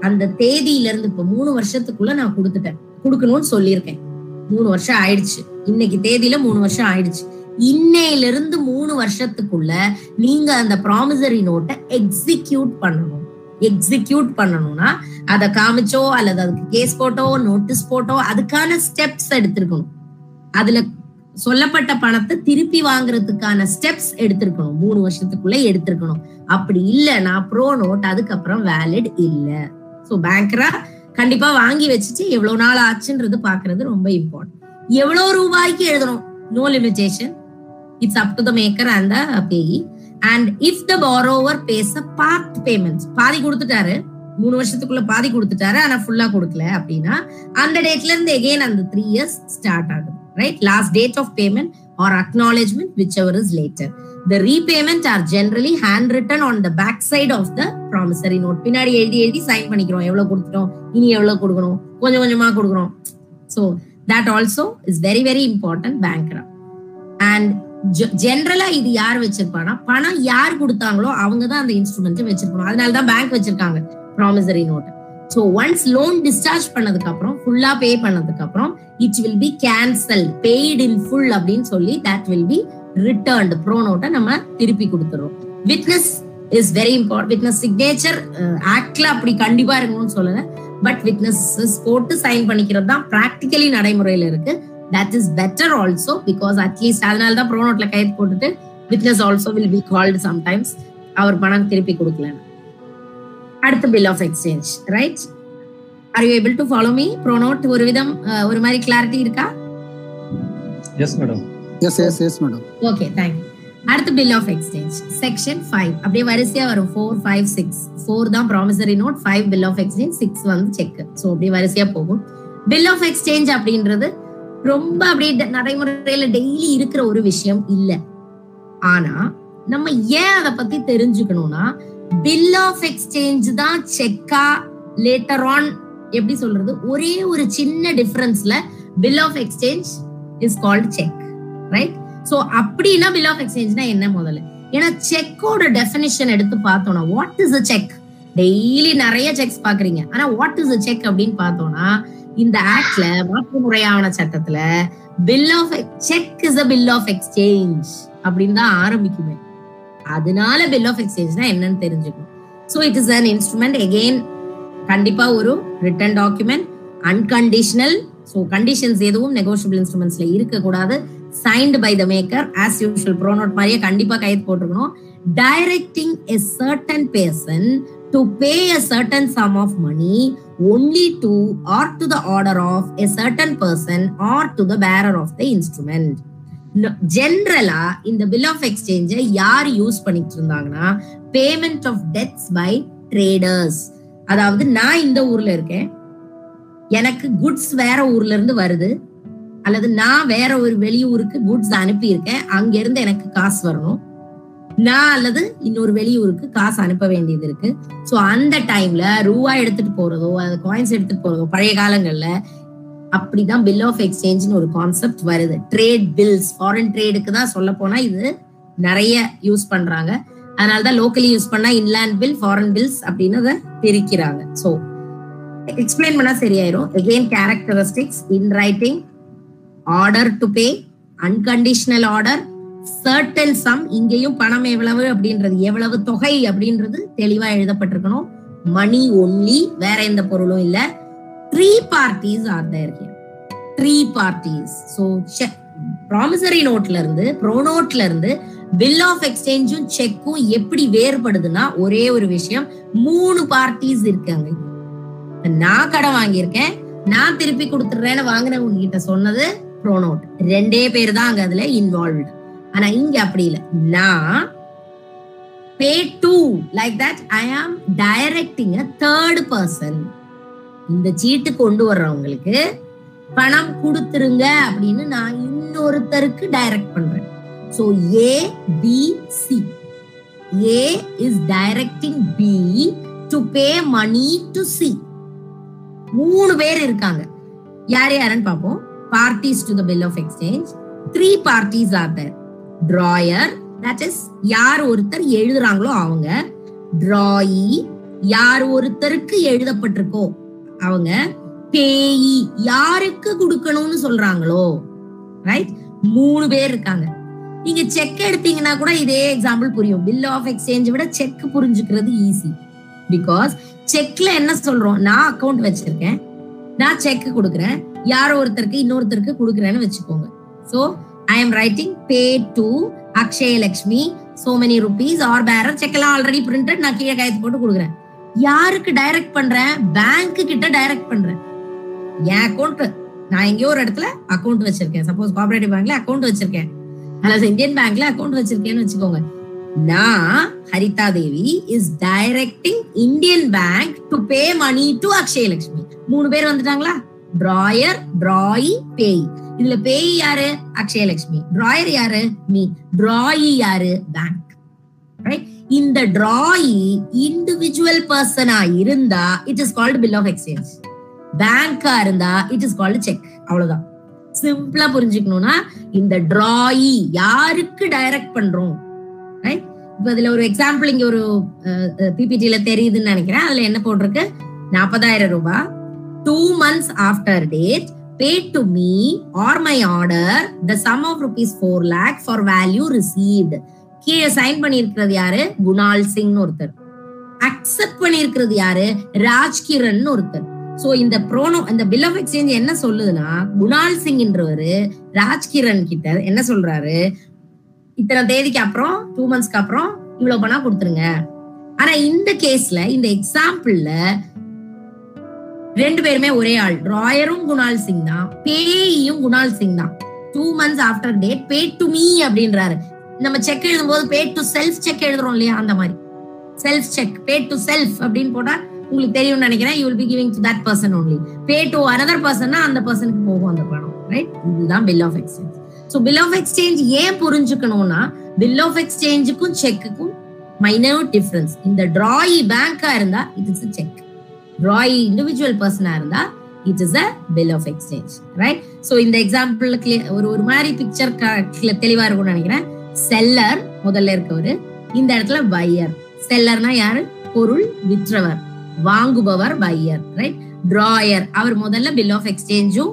அந்த தேதியில இருந்து இப்ப மூணு வருஷத்துக்குள்ள நான் கொடுத்துட்டேன். கொடுக்கணும்னு சொல்லியிருக்கேன். மூணு வருஷம் ஆயிடுச்சு. இன்னைக்கு தேதியில மூணு வருஷம் ஆயிடுச்சு. இன்னையில இருந்து மூணு வருஷத்துக்குள்ள நீங்க அந்த ப்ராமிசரி நோட்டை எக்ஸிக்யூட் பண்ணணும். எக்ஸிக்யூட் பண்ணணும்னா அதை காமிச்சோ அல்லது அதுக்கு கேஸ் போட்டோ நோட்டீஸ் போட்டோ அதுக்கான ஸ்டெப்ஸ் எடுத்திருக்கணும். அதுல சொல்லப்பட்ட பணத்தை திருப்பி வாங்குறதுக்கான ஸ்டெப்ஸ் எடுத்திருக்கணும். மூணு வருஷத்துக்குள்ள எடுத்திருக்கணும். அப்படி இல்லைன்னா ப்ரோ நோட் அதுக்கப்புறம் வேலிட் இல்லை. ஸோ பேங்கரா கண்டிப்பா வாங்கி வச்சுட்டு எவ்வளவு நாள் ஆச்சுன்றது பாக்குறது ரொம்ப இம்பார்ட்டன்ட் எவ்வளவு ரூபாய்க்கு எழுதணும்? No limitation it's up to the maker and the payee and if the borrower pays a part payment பாதி கொடுத்துட்டாரு. மூணு வருஷத்துக்குள்ள பாதி கொடுத்துட்டாரு ஆனா ஃபுல்லா கொடுக்கல அப்படின்னா அந்த டேட்ல இருந்து எகெயின் அந்த த்ரீ இயர்ஸ் ஸ்டார்ட் ஆகுது. Right last date of payment or acknowledgement whichever is later the repayment or generally hand written on the back side of the promissory note பின்னாடி எழுதி எழுதி சைன் பண்ணிக்கிறோம். எவ்வளவு கொடுத்துட்டோம்? இனி எவ்வளவு கொடுக்கணும்? கொஞ்சம் கொஞ்சமா கொடுக்குறோம் so that also is very very important bank and ஜென்ரலா இது யார் வச்சிருப்பானா பணம் யார் கொடுத்தாங்களோ அவங்க தான் அந்த இன்ஸ்ட்ருமெண்ட் வச்சிருக்கணும். அதனால தான் பேங்க் வச்சிருக்காங்க promissory note so once loan discharge பண்ணதுக்கு அப்புறம் ஃபுல்லா பே பண்ணதுக்கு அப்புறம் it will be cancel paid in full அப்படின்னு சொல்லி that will be return pro நோட்டை நம்ம திருப்பி கொடுத்துறோம். Witness is very important witness signature ஆக்ட்ல அப்படி கண்டிப்பா இருக்கணும்னு சொல்லல. பட் விட்னஸ் போட்டு சைன் பண்ணிக்கிறது தான் ப்ராக்டிக்கலி நடைமுறையில இருக்கு. That is better also because at least அதனால தான் ப்ரோனோட்ல கையெழுத்து போட்டுட்டு witness also will be called sometimes அவர் பணம் திருப்பி கொடுக்கலன்னு அடுத்த bill of exchange right are you able to follow me pronote ஒரு விதம் ஒரு மாதிரி கிளாரிட்டி இருக்கா? Yes madam yes yes yes madam okay thank அடுத்து bill of exchange section five அப்படியே வரிசையா வரும். ஃபோர் ஃபைவ் சிக்ஸ் ஃபோர் தான் promissory note five bill of exchange six வந்து செக் ஸோ அப்படியே வரிசையா போகும். பில் ஆஃப் எக்ஸ்சேஞ்ச் அப்படின்றது ரொம்ப அப்படியே நடைமுறையில டெய்லி இருக்கிற ஒரு விஷயம் இல்ல. ஆனா நம்ம ஏன் அதை பத்தி தெரிஞ்சுக்கணும்னா பில் ஆஃப் எக்ஸ்சேஞ்ச் தான் செக்கா லேட்டர் ஆன் எப்படி சொல்றது? ஒரே ஒரு சின்ன டிஃபரன்ஸ்ல bill of exchange is called cheque right so அப்படின்னா பில் ஆஃப் எக்ஸ்சேஞ்ச்னா என்ன முதல்ல ஏன்னா செக்கோட டெபினிஷன் எடுத்து பார்த்தோம்னா what is a cheque daily நிறைய செக்ஸ் பாக்குறீங்க ஆனா வாட் இஸ் அ செக் அப்படின்னு பார்த்தோம்னா இந்த ஆக்ட்ல மாற்று முறையான சட்டத்துல bill of cheque is a bill of exchange அப்படின்னு தான் ஆரம்பிக்குமே. அதனால பில் ஆஃப் எக்ஸ்சேஞ்ச்னா என்னன்னு தெரிஞ்சுக்கணும். So it is an instrument again கண்டிப்பா ஒரு written document unconditional so conditions எதுவும் நெகோஷியபிள் இன்ஸ்ட்ருமெண்ட்ஸ்ல இருக்கக்கூடாது. Signed by the maker as usual pronote மாதிரியே கண்டிப்பா கையெழுத்து போட்டிருக்கணும். Directing a certain person to pay a certain sum of money only to or to the order of a certain person or to the bearer of the instrument ஜென்ரலா இந்த bill of எக்ஸ்சேஞ்சை யார் use பண்ணிட்டு இருந்தாங்கன்னா payment of debts by traders அதாவது நான் இந்த ஊர்ல இருக்கேன். எனக்கு குட்ஸ் வேற ஊர்ல இருந்து வருது. அல்லது நான் வேற ஒரு வெளியூருக்கு குட்ஸ் அனுப்பி இருக்கேன் அங்க இருந்து எனக்கு காசு வரணும். நான் அல்லது இன்னொரு வெளியூருக்கு காசு அனுப்ப வேண்டியது இருக்கு. ஸோ அந்த டைம்ல ரூபா எடுத்துட்டு போறதோ அது காயின்ஸ் எடுத்துட்டு போறதோ பழைய காலங்கள்ல அப்படிதான் பில் ஆஃப் எக்ஸ்சேஞ்ச்னு ஒரு கான்செப்ட் வருது. ட்ரேட் பில்ஸ் ஃபாரின் ட்ரேடுக்கு தான் சொல்ல போனா இது நிறைய யூஸ் பண்றாங்க. அதனாலதான் லோக்கலி யூஸ் பண்ணா இன்லேண்ட் பில் ஃபாரின் பில்ஸ் அப்படின்னு அதை பிரிக்கிறாங்க. ஸோ எக்ஸ்பிளைன் பண்ணா சரியாயிரும். Again characteristics in writing order to pay unconditional order certain sum இங்கேயும் பணம் எவ்வளவு அப்படின்றது எவ்வளவு தொகை அப்படின்றது தெளிவா எழுதப்பட்டிருக்கணும். மணி ஒன்லி வேற எந்த பொருளும் இல்ல. Three parties are there here three parties so promissory நோட்ல இருந்து ப்ரோ நோட்ல இருந்து பில் ஆஃப் எக்ஸ்சேஞ்சும் செக்கும் எப்படி வேறுபடுதுன்னா ஒரே ஒரு விஷயம். மூணு பார்ட்டிஸ் இருக்காங்க. நான் கடன் வாங்கியிருக்கேன் நான் திருப்பி கொடுத்துடுறேன்னு வாங்கினவங்க கிட்ட சொன்னது ப்ரோனோட் ரெண்டே பேர் தான் அங்க அதுல இன்வால்வ்டு ஆனா இங்க அப்படி இல்ல. நான் pay to like that I am directing a third person இந்த சீட்டு கொண்டு வர்றவங்களுக்கு பணம் கொடுத்துருங்க அப்படின்னு நான் இன்னொருத்தருக்கு டைரக்ட் பண்றேன். So A B C A is directing B to pay money to C மூணு பேர் இருக்காங்க. யார் யாருன்னு பார்ப்போம். Parties to the bill of exchange three parties are there drawer that is யார் ஒருத்தர் எழுதுறாங்களோ அவங்க. டிராயி யார் ஒருத்தருக்கு எழுதப்பட்டிருக்கோ அவங்க. பேயி யாருக்கு கொடுக்கணும்னு சொல்றாங்களோ. ரைட் மூணு பேர் இருக்காங்க. நீங்க செக் எடுத்தீங்கன்னா கூட இதே எக்ஸாம்பிள் புரியும். பில் ஆஃப் எக்ஸ்சேஞ்ச் விட செக் புரிஞ்சுக்கிறது ஈஸி பிகாஸ் செக்ல என்ன சொல்றோம்? நான் அக்கௌண்ட் வச்சிருக்கேன். நான் செக் கொடுக்குறேன். யாரோ ஒருத்தருக்கு இன்னொருத்தருக்கு கொடுக்குறேன்னு வச்சுக்கோங்க. So I am writing pay to Akshaya so many rupees or bearer cheque எல்லாம் ஆல்ரெடி பிரிண்டட் நான் கீழே கையத்து போட்டு கொடுக்குறேன். யாருக்கு டைரக்ட் பண்றேன்? பேங்க் கிட்ட டைரக்ட் பண்றேன். என் அக்கௌண்ட் நான் எங்கேயோ ஒரு இடத்துல அக்கௌண்ட் வச்சிருக்கேன். சப்போஸ் கோஆபரேட்டிவ் பேங்க்ல அக்கௌண்ட் வச்சிருக்கேன். அல்லது இந்தியன் பேங்க்ல அக்கௌண்ட் வச்சிருக்கேன்னு வச்சுக்கோங்க. நான் Haritha Devi is directing Indian bank to pay money to Akshaya மூணு பேர் வந்துட்டாங்களா? டிராயர் டிராயி பேய் இதுல பேய் யாரு? அக்ஷயலட்சுமி டிராயர் யாரு? மீ டிராயி யாரு? பேங்க் இந்த டிராயி இண்டிவிஜுவல் பர்சனா இருந்தா it is called bill of exchange பேங்கா இருந்தா இட் இஸ் கால்டு செக் அவ்வளவுதான். சிம்பிளா புரிஞ்சுக்கணும்னா இந்த டிராயி யாருக்கு டைரக்ட் பண்றோம்? ரைட் இப்ப இதுல ஒரு எக்ஸாம்பிள் இங்க ஒரு பிபிடில தெரியுதுன்னு நினைக்கிறேன். அதுல என்ன போட்டிருக்கு? நாற்பதாயிரம் ரூபாய். Two months after date paid to me or my order the sum of rupees 4 lakh for value received. கீழே சைன் பண்ணியிருக்கிறது யாரு? குணால் சிங் ஒருத்தர். அக்செப்ட் பண்ணியிருக்கிறது யாரு? ராஜ்கிரன் ஒருத்தர். சோ இந்த ப்ரோனோ இந்த பில் ஆஃப் எக்ஸ்சேஞ்ச் என்ன சொல்லுதுன்னா குணால் சிங்ன்றவர் ராஜ்கிரண் கிட்ட என்ன சொல்றாரு? இத்தனை தேதிக்கு அப்புறம் டூ மந்த்ஸ்க்கு அப்புறம் இவ்வளவு பணம் கொடுத்துருங்க. ஆனா இந்த கேஸ்ல இந்த எக்ஸாம்பிள்ல ரெண்டு பேருமே ஒரே ஆள். ராயரும் குணால் சிங் தான். பேயும் குணால் சிங் தான். Two months after date pay to me அப்படின்றாரு. நம்ம செக் எழுதும் போது பே டு செல்ஃப் செக் எழுதுறோம் இல்லையா? அந்த மாதிரி. Self cheque pay to self அப்படின்னு போட்டா உங்களுக்கு தெரியும்னு நினைக்கிறேன் you will be giving to that person only pay to another பர்சன்னா அந்த பர்சனுக்கு போகும் அந்த பணம் ரைட் இதுதான் bill of expense so bill of exchange ஏன் புரிஞ்சுக்கணும்னா பில் ஆஃப் எக்ஸ்சேஞ்சுக்கும் செக்குக்கும் மைனர் டிஃபரன்ஸ் இந்த டிராயி பேங்கா இருந்தா it is cheque drawee individual பர்சனா இருந்தா it is a bill of exchange right so இந்த எக்ஸாம்பிள் ஒரு ஒரு மாதிரி பிக்சர் தெளிவா இருக்கும்னு நினைக்கிறேன். செல்லர் முதல்ல இருக்கவரு. இந்த இடத்துல பையர் செல்லர்னா யாரு? பொருள் விற்றவர். வாங்குபவர் பையர் ரைட் டிராயர் அவர் முதல்ல பில் ஆஃப் எக்ஸ்சேஞ்சும்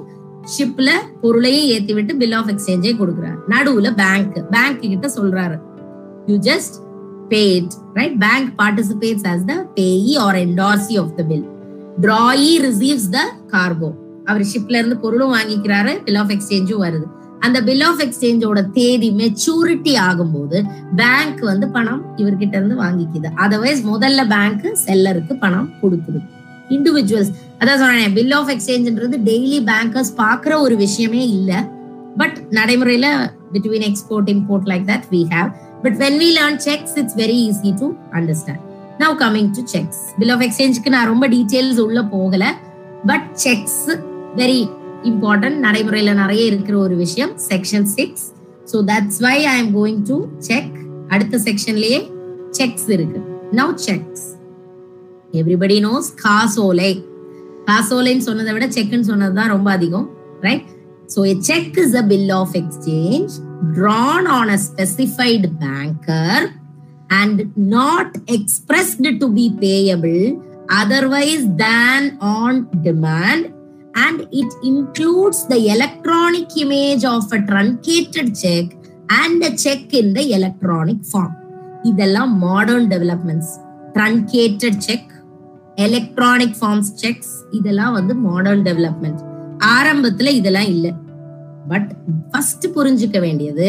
ஷிப்ல பொருளையும் ஏத்தி விட்டு பில் ஆஃப் எக்ஸ்சேஞ்சே கொடுக்குறாரு. நடுவுல பேங்க் பேங்க் கிட்ட சொல்றாரு. You just paid right? Bank participates as the payee or endorsee of the bill. Drawee receives the cargo. அவர் ஷிப்ல இருந்து பொருளும் வாங்கிக்கிறாரு பில் ஆஃப் எக்ஸ்சேஞ்சும் வருது. அந்த பில் ஆஃப் எக்ஸ்சேஞ்சோட தேதி மெச்சூரிட்டி ஆகும்போது பேங்க் வந்து பணம் இவர்கிட்ட இருந்து வாங்கிக்குது. அதர்வைஸ் முதல்ல பேங்க் செல்லருக்கு பணம் கொடுக்குது. இண்டிவிஜுவல்ஸ் அதான் சொன்னேன் பில் ஆஃப் எக்ஸ்சேஞ்ச்ன்றது டெய்லி பேங்கர்ஸ் பாக்குற ஒரு விஷயமே இல்ல. பட் நடைமுறையில between export import like that we have but when we learn cheques it's very easy to understand now coming to cheques bill of எக்ஸ்சேஞ்சுக்கு நான் ரொம்ப டீட்டெயில்ஸ் உள்ள போகல. பட் செக்ஸ் வெரி இம்பார்ட்டன்ட் நடைமுறையில நிறைய இருக்கிற ஒரு விஷயம் section six so that's why I am going to cheque அடுத்த செக்ஷன்லயே செக்ஸ் இருக்கு. நவ் செக்ஸ் எவ்ரிபடி நோஸ் காசோலை காசோலைன்னு சொன்னதை விட செக்னு சொன்னது தான் ரொம்ப அதிகம் right so a cheque is a bill of exchange drawn on a specified banker and not expressed to be payable otherwise than on demand and it includes the electronic image of a truncated check and a check in the electronic form இதெல்லாம் modern developments truncated cheque electronic forms cheques இதெல்லாம் வந்து modern development ஆரம்பத்துல இதெல்லாம் இல்ல. But first புரிஞ்சுக்க வேண்டியது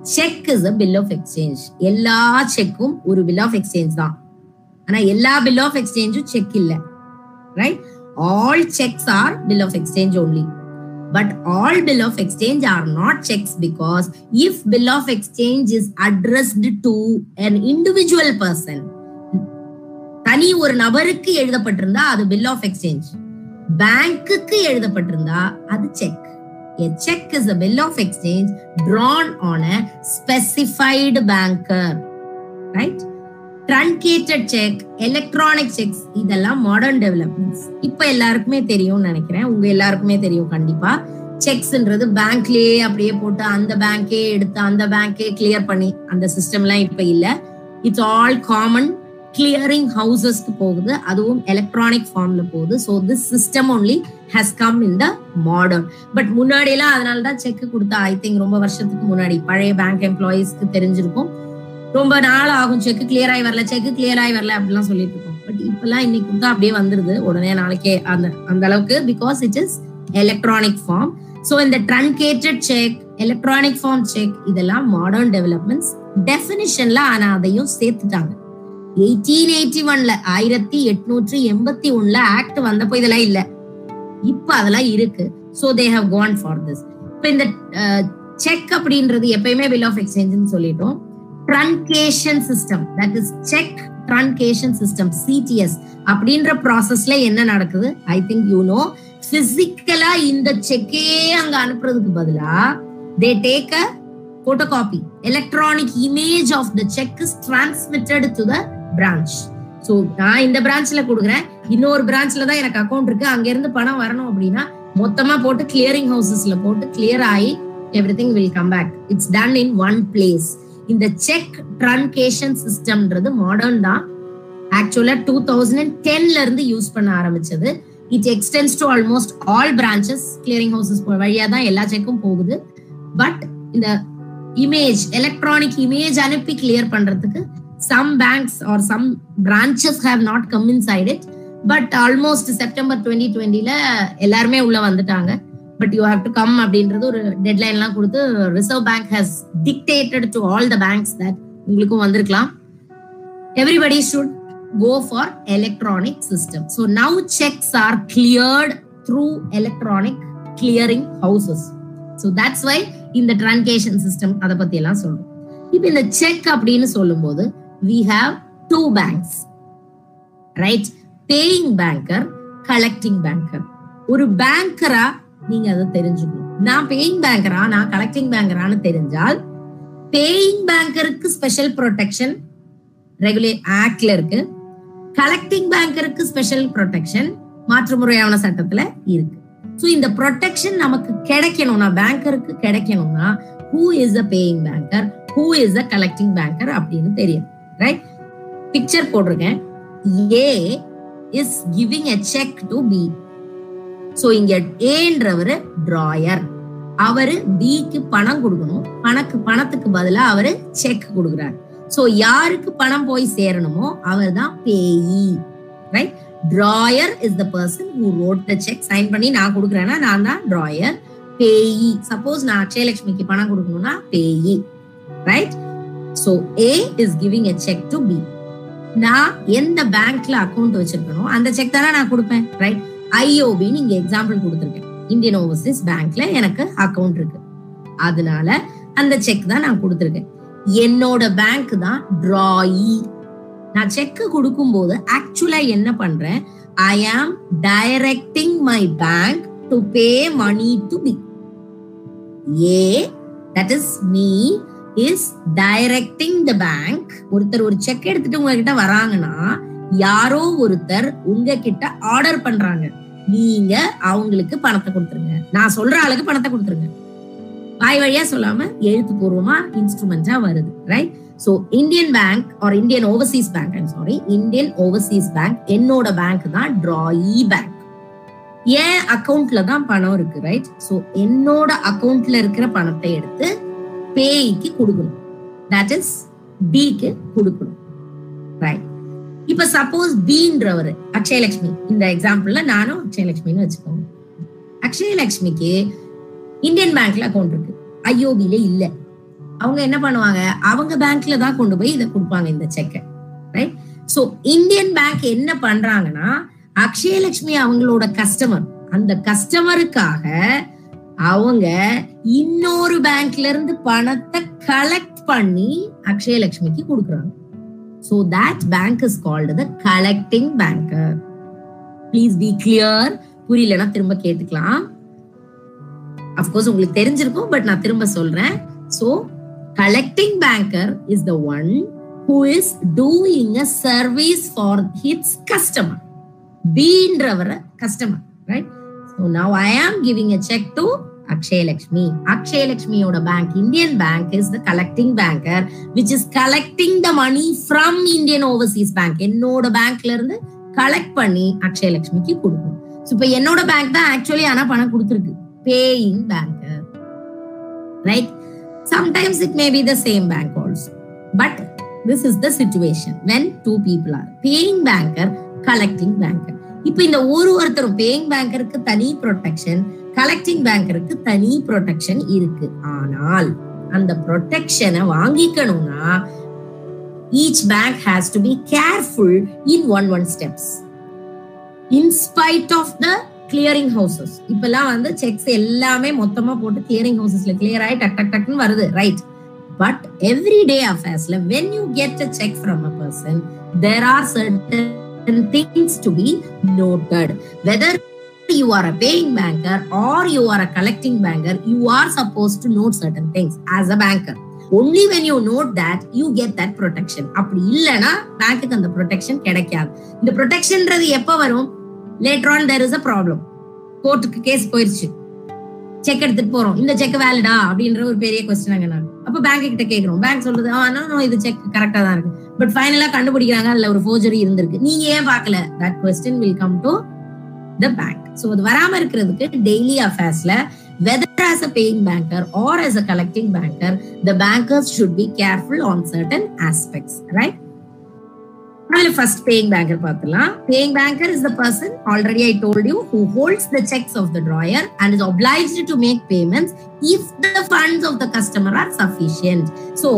cheque is a bill of exchange எல்லா செக்கும் ஒரு பில் ஆஃப் எக்ஸ்சேஞ்ச் தான். ஆனா எல்லா பில் ஆஃப் எக்ஸ்சேஞ்சும் செக் இல்ல. Right all cheques are bill of exchange only but all bill of exchange are not cheques because if bill of exchange is addressed to an individual person தனி ஒரு நபருக்கு எழுதப்பட்டிருந்தா அது bill of exchange பேங்க்குக்கு எழுதப்பட்டிருந்தா அது cheque A check is a bill of exchange drawn on a specified banker. Right? Truncated cheque electronic cheques இதெல்லாம் modern developments இப்ப எல்லாருக்குமே தெரியும்னு நினைக்கிறேன். உங்க எல்லாருக்குமே தெரியும் கண்டிப்பா. செக்ஸ்ன்றது பேங்க்லயே அப்படியே போட்டு அந்த பேங்கே எடுத்து அந்த பேங்கே கிளியர் பண்ணி அந்த சிஸ்டம்லாம் இப்ப இல்ல. இட்ஸ் ஆல் காமன் கிளியரிங் ஹவுசஸ்க்கு போகுது. அதுவும் எலக்ட்ரானிக் ஃபார்ம்ல போகுது. So this system only has come in the modern but முன்னாடி எல்லாம் அதனால தான் செக் கொடுத்தா ஐ திங்க் ரொம்ப வருஷத்துக்கு முன்னாடி. பழைய பேங்க் எம்ப்ளாயிஸ்க்கு தெரிஞ்சிருக்கும். ரொம்ப நாள் ஆகும் செக் கிளியர் ஆகி வரல செக் கிளியர் ஆகி வரல அப்படிலாம் சொல்லிட்டு இருக்கோம். பட் இப்பெல்லாம் இன்னைக்கு கொடுத்தா அப்படியே வந்துருது. உடனே நாளைக்கே அந்த அந்த அளவுக்கு because it is electronic form so இந்த truncated cheque electronic form cheque இதெல்லாம் மாடர்ன் டெவலப்மெண்ட்ஸ் டெஃபினிஷன்ல ஆனா அதையும் சேர்த்துட்டாங்க. எயிட்டீன் எயிட்டி ஒன்ல ஆயிரத்தி எட்நூற்றி எண்பத்தி ஒண்ணுல ஆக்ட் வந்தப்போ இதெல்லாம் இல்ல. இப்ப அதெல்லாம் இருக்கு. So they have gone for this இப்ப இந்த செக் அப்படின்றது எப்பயுமே பில் ஆஃப் எக்ஸ்சேஞ்சுன்னு சொல்லிட்டோம். Truncation system that is cheque truncation system CTS அப்படின்ற ப்ராசஸ்ல என்ன நடக்குது? ஐ திங்க் யூ நோ பிசிக்கலா இந்த செக்கே அங்க அனுப்புறதுக்கு பதிலா they take a photo copy electronic image of the cheque is transmitted to the branch so நான் இந்த பிரான்ச்ல கொடுக்குறேன். இன்னொரு பிரான்ச்ல தான் எனக்கு அக்கௌண்ட் இருக்கு. அங்க இருந்து பணம் வரணும் அப்படின்னா மொத்தமா போட்டு கிளியரிங் ஹவுசஸ்ல போட்டு கிளியர் ஆகி everything will come back it's done in one place இந்த செக் ட்ரன்கேஷன் சிஸ்டம்ன்றது மாடர்ன் தான். ஆக்சுவலா டூ தௌசண்ட் அண்ட் டென்ல இருந்து யூஸ் பண்ண ஆரம்பிச்சது. It extends to almost all branches clearing houses வழியா தான் எல்லா செக்கும் போகுது. பட் இந்த இமேஜ் எலக்ட்ரானிக் இமேஜ் அனுப்பி கிளியர் பண்றதுக்கு some banks are some branches have not come inside it but almost September twenty டுவெண்ட்டில எல்லாருமே உள்ள வந்துட்டாங்க. But you have to come அப்படின்றது ஒரு டெட்லைன்லாம் கொடுத்து Reserve Bank has dictated to all the banks that உங்களுக்கும் வந்திருக்கலாம். Everybody should go for electronic system so now cheques are cleared through electronic clearing houses so that's why இந்த truncation system அதை பத்தி எல்லாம் சொல்றோம். இப்போ இந்த செக் அப்படின்னு சொல்லும்போது we have two banks right? Paying banker collecting banker. ஒரு பேங்கரா நீங்க அதை தெரிஞ்சுக்கணும். நான் பேயிங் பேங்கரா நான் கலெக்டிங் பேங்கரான்னு தெரிஞ்சால் பேயிங் பேங்கருக்கு ஸ்பெஷல் ப்ரொடெக்ஷன் ரெகுலே ஆக்ட்ல இருக்கு. கலெக்டிங் பேங்கருக்கு ஸ்பெஷல் ப்ரொடெக்ஷன் மாற்று முறையான சட்டத்துல இருக்கு. ஸோ இந்த ப்ரொடெக்ஷன் நமக்கு கிடைக்கணும்னா பேங்கருக்கு கிடைக்கணும்னா who is a paying banker who is a collecting banker அப்படின்னு தெரியும். ரைட் பிக்சர் போட்டிருக்கேன். A is giving a cheque to B so இங்க ஏன்றவர் டிராயர் அவரு பிக்கு பணம் கொடுக்கணும். பணக்கு பணத்துக்கு பதிலா அவரு செக் கொடுக்குறாரு. சோ யாருக்கு பணம் போய் சேரணுமோ அவர் தான் payee. Right drawer is the person who wrote the cheque sign பண்ணி நான் கொடுக்குறேன்னா நான் தான் டிராயர் பேயி. சப்போஸ் நான் அக்ஷயலட்சுமிக்கு பணம் கொடுக்கணும்னா payee. Right so A is giving a cheque to B நான் எந்த பேங்க்ல அக்கௌண்ட் வச்சிருக்கணும் அந்த செக் தானே நான் கொடுப்பேன் ரைட் ஐஓபின்னு இங்க எக்ஸாம்பிள் கொடுத்துருக்கேன். இந்தியன் ஓவர்சீஸ் பேங்க்ல எனக்கு அக்கௌண்ட் இருக்கு. அதனால அந்த செக் தான் நான் கொடுத்துருக்கேன். என்னோட பேங்க் தான் டிராயி நான் செக் கொடுக்கும் போது ஆக்சுவலா என்ன பண்றேன்? I am directing my bank to pay money to B A that is me is directing the bank ஒருத்தர் ஒரு செக் எடுத்துட்டு உங்ககிட்ட வராங்கன்னா யாரோ ஒருத்தர் உங்ககிட்ட ஆர்டர் பண்றாங்க. நீங்க அவங்களுக்கு பணத்தை கொடுத்துருங்க. நான் சொல்ற ஆளுக்கு பணத்தை கொடுத்துருங்க. வாய் வழியா சொல்லாம எழுத்துப்பூர்வமா இன்ஸ்ட்ருமெண்டா வருது right so Indian bank or Indian overseas bank I'm sorry Indian overseas bank என்னோட பேங்க் தான் டிராயி பேங்க் ஏன் அக்கவுண்ட்ல தான் பணம் இருக்கு ரைட் சோ என்னோட அக்கவுண்ட்ல இருக்கிற பணத்தை எடுத்து பேய்க்கு கொடுக்கணும். தட் இஸ் பிக்கு கொடுக்கணும். ரைட் இப்ப சப்போஸ் பீன்றவர் அக்ஷயலட்சுமி இந்த எக்ஸாம்பிள்ல நானும் அக்ஷயலட்சுமின்னு வச்சுக்கோங்க. அக்ஷயலட்சுமிக்கு இந்தியன் பேங்க்ல அக்கௌண்ட் இருக்கு. ஐஓபில இல்ல. அவங்க என்ன பண்ணுவாங்க? அவங்க பேங்க்ல தான் கொண்டு போய் இதை கொடுப்பாங்க இந்த செக்கை ரைட் சோ இந்தியன் பேங்க் என்ன பண்றாங்கன்னா அக்ஷயலட்சுமி அவங்களோட கஸ்டமர் அந்த கஸ்டமருக்காக அவங்க இன்னொரு பேங்க்ல இருந்து பணத்தை கலெக்ட் பண்ணி அக்ஷயலட்சுமிக்கு கொடுக்குறாங்க. So that bank is called the collecting banker please be clear புரியலன்னா திரும்ப கேட்டுக்கலாம். அப்கோர்ஸ் உங்களுக்கு தெரிஞ்சிருக்கும் பட் நான் திரும்ப சொல்றேன். So collecting banker is the one who is doing a service for his customer பீன்றவர customer right so now I am giving a cheque to Akshayalakshmi அக்ஷயலட்சுமியோட bank Indian Bank is the collecting banker which is collecting the money from Indian Overseas Bank என்னோட பேங்க்ல இருந்து collect பண்ணி அக்ஷயலட்சுமிக்கு கொடுக்கும் so இப்போ என்னோட bank தான் actually ஆனா பணம் கொடுத்துருக்கு. Paying banker right sometimes it may be the same bank also but this is the situation when two people are paying banker collecting banker இப்போ இந்த ஒரு ஒருத்தரும் பேயிங் பேங்கருக்கு தனி ப்ரொடெக்ஷன் கலெக்டிங் பேங்கருக்கு தனி ப்ரொடெக்ஷன் இருக்கு. ஆனால் அந்த ப்ரொடெக்ஷனை வாங்கிக்கணும்னா each bank has to be careful in one one steps in spite of the clearing houses இப்பெல்லாம் வந்து செக்ஸ் எல்லாமே மொத்தமா போட்டு கிளியரிங் ஹவுசஸ்ல கிளியர் ஆகி டக் டக் டக்னு வருது. Right but every day அஃபேர்ஸ்ல when you get a cheque from a person there are certain Things to be noted whether you are a paying banker or you are a collecting banker, you are supposed to note certain things as a banker. Only when you note that, you get that protection. அப்படி இல்லைன்னா பேங்க்குக்கு அந்த protection கிடைக்காது இந்த ப்ரொடெக்ஷன்ன்றது எப்ப வரும் later on there is a problem கோர்ட்டுக்கு case போயிருச்சு செக் எடுத்துட்டு போறோம். இந்த செக் வேலிடா அப்படின்ற ஒரு பெரிய கொஸ்டின் அங்க நாங்க அப்ப பேங்க் கிட்ட கேக்குறோம். பேங்க் சொல்றது ஆனா இது செக் கரெக்டா தான் இருக்கு. பட் ஃபைனலா கண்டுபிடிக்கிறாங்க. அதுல ஒரு ஃபோர்ஜரி இருந்திருக்கு. நீங்க ஏன் பாக்கல that question will come to the bank so அது வராம இருக்கிறதுக்கு daily அஃபேர்ஸ்ல whether as a paying banker or as a collecting banker the bankers should be careful on certain aspects. Right? அதுல ஃபர்ஸ்ட் பேயிங் பேங்கர் பார்த்துலாம் paying banker is the person already I told you who holds the cheques of the drawer and is obliged to make payments if the funds of the customer are sufficient so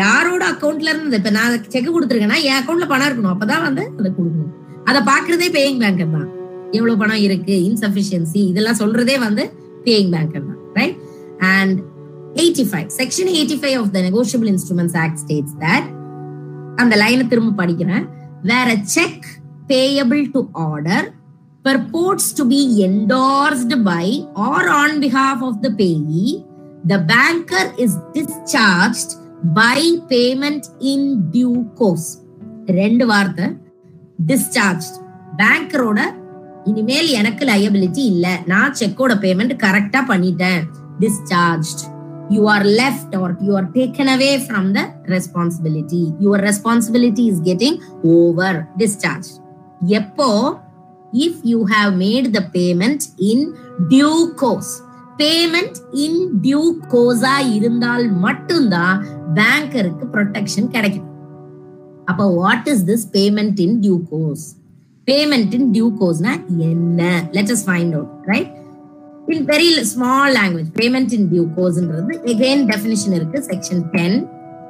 யாரோட அக்கௌண்ட்ல இருந்து இப்ப நான் check கொடுத்துருக்கேன்னா என் அக்கௌண்ட்ல பணம் இருக்கணும். அப்பதான் வந்து அதை கொடுக்கணும். அதை பாக்குறதே பேயிங் பேங்கர் தான். எவ்வளவு பணம் இருக்கு? இன்சஃபிஷியன்சி இதெல்லாம் சொல்றதே வந்து பேயிங் பேங்கர் தான். Right and eighty five section eighty five of the Negotiable Instruments Act states that அந்த லைனை திரும்ப படிக்கிறேன். வேற cheque payable to order purports to be endorsed by or on behalf of the payee, the banker is discharged by payment in due course. ரெண்டு வார்த்தை. Discharge பேங்கரோட இனிமேல் எனக்கு liability இல்ல. நான் செக்கோட பேமெண்ட் கரெக்டா பண்ணிட்டேன். Discharge you are left or you are taken away from the responsibility your responsibility is getting over discharge எப்போ? If you have made the payment in due course. Payment in due Kosa இருந்தால் மட்டும்தான் பேங்கருக்கு protection கிடைக்கும். அப்ப what is this payment in due course payment in due கோஸ்னா என்ன? Let us find out right in very small language payment in due கோஸ்ன்றது again definition இருக்கு section ten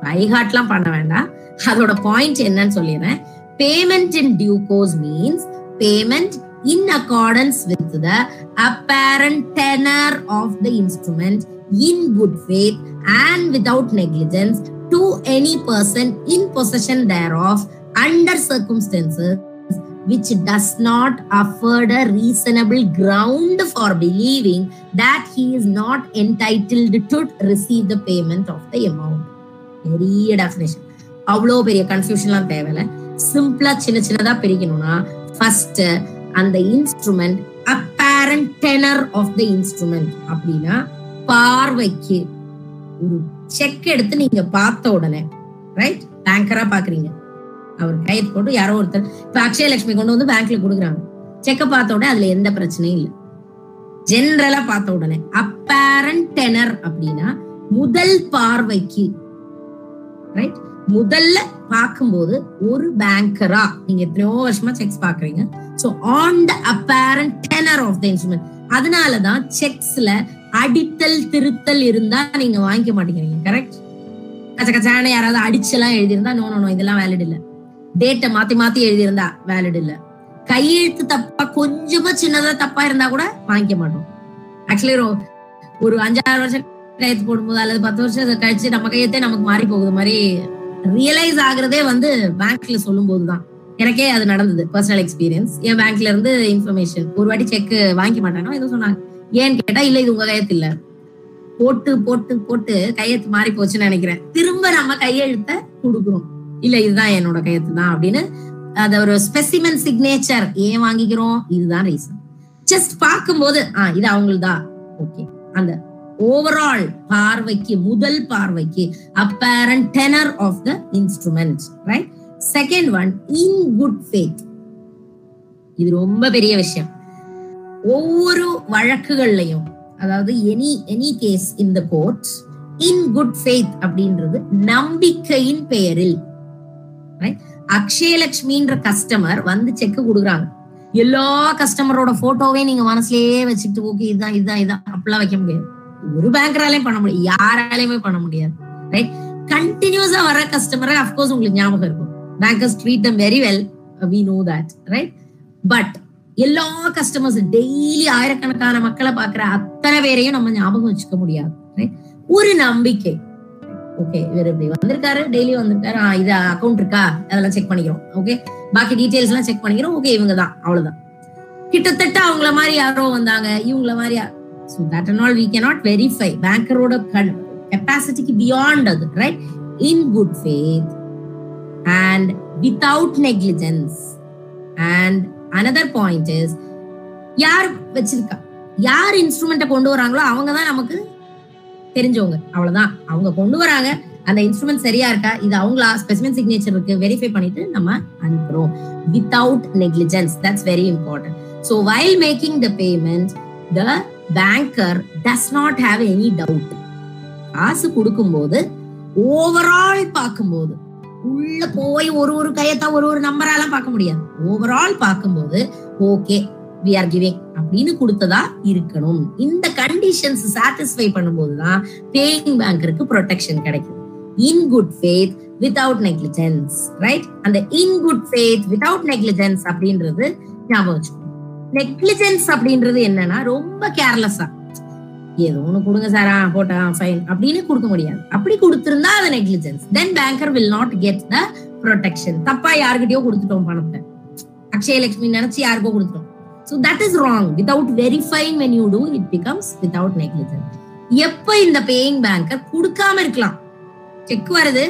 பைஹாட்லாம் பண்ண வேண்டாம் அதோட பாயிண்ட் என்னன்னு சொல்லிடுறேன் payment in due course means payment in accordance with the apparent tenor of the instrument in good faith and without negligence to any person in possession thereof under circumstances which does not afford a reasonable ground for believing that he is not entitled to receive the payment of the amount. பெரிய definition அவ்வளோ பெரிய கன்ஃபியூஷன்லாம் தேவையில்ல. சிம்பிளா சின்ன சின்னதா பிரிக்கணும்னா first அந்த instrument apparent tenor of the instrument அப்படின்னா பார்வைக்கு ஒரு செக் எடுத்து நீங்க பார்த்த உடனே ரைட் பேங்கரா பாக்குறீங்க அவர் கையெழுத்து போட்டு யாரோ ஒருத்தர் இப்ப அக்ஷயலட்சுமி கொண்டு வந்து பேங்க்ல கொடுக்குறாங்க. செக்க பார்த்த உடனே அதுல எந்த பிரச்சனையும் இல்லை. ஜென்ரலா பார்த்த உடனே அப்பேரண்ட் டெனர் அப்படின்னா முதல் பார்வைக்கு ரைட் முதல்ல பார்க்கும்போது ஒரு பேங்கரா நீங்க எத்தனையோ வருஷமா செக்ஸ் பாக்குறீங்க so on the apparent tenor of the instrument அதனாலதான் செக்ஸ்ல அடித்தல் திருத்தல் இருந்தா நீங்க வாங்கிக்க மாட்டேங்கிறீங்க கரெக்ட் கச்ச கச்சான யாராவது அடிச்செல்லாம் எழுதியிருந்தா நோ நோ இதெல்லாம் வேலிட் இல்ல. டேட்டை மாத்தி மாத்தி எழுதியிருந்தா வேலிட் இல்ல. கையெழுத்து தப்பா கொஞ்சமா சின்னதா தப்பா இருந்தா கூட வாங்கிக்க மாட்டோம். ஆக்சுவலி ஒரு அஞ்சாறு வருஷம் கையெழுத்து போடும்போது அல்லது பத்து வருஷம் கழிச்சு நம்ம கையெழுத்தே நமக்கு மாறி போகுது மாதிரி ரியலைஸ் ஆகுறதே வந்து பேங்க்ல சொல்லும் போதுதான் எனக்கே அது நடந்தது பர்சனல் எக்ஸ்பீரியன்ஸ் என் பேங்க்ல இருந்து இன்ஃபர்மேஷன் ஒரு வாட்டி செக் வாங்கி மாட்டாங்க ஏதோ சொன்னாங்க. ஏன்னு கேட்டா இல்ல இது உங்க கையெழுத்து இல்ல. போட்டு போட்டு போட்டு கையெழுத்து மாறி போச்சுன்னு நினைக்கிறேன். திரும்ப நம்ம கையெழுத்த கொடுக்குறோம். இல்ல இதுதான் என்னோட கையெழுத்து தான் அப்படின்னு அத ஒரு ஸ்பெசிமென் சிக்னேச்சர் ஏன் வாங்கிக்கிறோம்? இதுதான் ரீசன் ஜஸ்ட் பார்க்கும்போது ஆஹ் இது அவங்களுதா ஓகே அந்த ஓவரால் பார்வைக்கு முதல் பார்வைக்கு apparent tenor of the instrument right second one in good faith இது ரொம்ப பெரிய விஷயம். ஒவ்வொரு வழக்குகள்லையும் அதாவது any any case in the court in good faith அப்படின்றது நம்பிக்கையின் பெயரில் அக்ஷயலட்சுமின்ற கஸ்டமர் வந்து செக் கொடுக்குறாங்க. எல்லா கஸ்டமரோட போட்டோவே நீங்க மனசுலயே வச்சுட்டு ஓகே இதுதான் இதுதான் இதுதான் அப்படிலாம் வைக்க முடியாது. ஒரு பேங்கராலையும் பண்ண முடியாது. யாராலையுமே பண்ண முடியாது. ரைட் கண்டினியூஸா வர கஸ்டமரை அப்கோர்ஸ் உங்களுக்கு ஞாபகம் இருக்கும். Bankers treat them very well we know that right but எல்லா கஸ்டமர்ஸ் டெய்லி ஆயிரக்கணக்கான மக்களை பாக்குற அத்தனை பேரையும் நம்ம ஞாபகம் வச்சுக்க முடியாது. ஒரு நம்பிக்கை. ஓகே இவர் இப்படி வந்திருக்காரு டெய்லி வந்திருக்காரு. இது அக்கௌண்ட் இருக்கா? அதெல்லாம் செக் பண்ணிக்கிறோம். ஓகே பாக்கி டீடைல்ஸ் எல்லாம் செக் பண்ணிக்கிறோம். ஓகே இவங்க தான் அவ்வளவுதான். கிட்டத்தட்ட அவங்கள மாதிரி யாரோ வந்தாங்க. இவங்கள மாதிரி so that and all we cannot verify பேங்கரோட கெப்பாசிட்டிக்கு பியாண்ட் அது right in good faith and without negligence and another point is யார் வச்சிருக்கா? யார் இன்ஸ்ட்ருமெண்ட்டை கொண்டு வராங்களோ அவங்க தான் நமக்கு தெரிஞ்சவங்க. அவ்வளவுதான். அவங்க கொண்டு வராங்க. அந்த இன்ஸ்ட்ருமெண்ட் சரியா இருக்கா? இது அவங்களா? ஸ்பெசிமென் சிக்னேச்சர் இருக்கு. வெரிஃபை பண்ணிட்டு நம்ம அனுப்புறோம். Without negligence that's very important so while making the payment the banker does not have any doubt காசு கொடுக்கும்போது ஓவரால் பார்க்கும்போது உள்ள போய் ஒரு ஒரு கையத்தான் ஒரு ஒரு நம்பராலாம் பார்க்க முடியாது. ஓவரால் பார்க்கும்போது ஓகே வி ஆர் கிவிங் அப்படின்னு கொடுத்ததா இருக்கணும். இந்த கண்டிஷன்ஸ் சாட்டிஸ்ஃபை பண்ணும்போதுதான் பேயிங் பேங்கருக்கு ப்ரொடெக்ஷன் கிடைக்கும். In good faith without negligence right அந்த in good faith without negligence அப்படின்றது ஞாபகம் வச்சுக்கணும் நெக்லிஜென்ஸ் அப்படின்றது என்னன்னா ரொம்ப கேர்லெஸ்ஸா ஏதோ ஒண்ணு கொடுங்க சாரா போட்டா ஃபைன் அப்படின்னு கொடுக்க முடியாது. அப்படி கொடுத்திருந்தா அது negligence then banker will not get the protection தப்பா யாருக்கிட்டயோ கொடுத்துட்டோம் பணத்தை. அக்ஷயலட்சுமி நினைச்சு யாருக்கோ கொடுத்துட்டோம். So that is wrong without verifying when you do it becomes without negligence எப்ப இந்த பேயிங் பேங்கர் கொடுக்காம இருக்கலாம்? செக் வருது.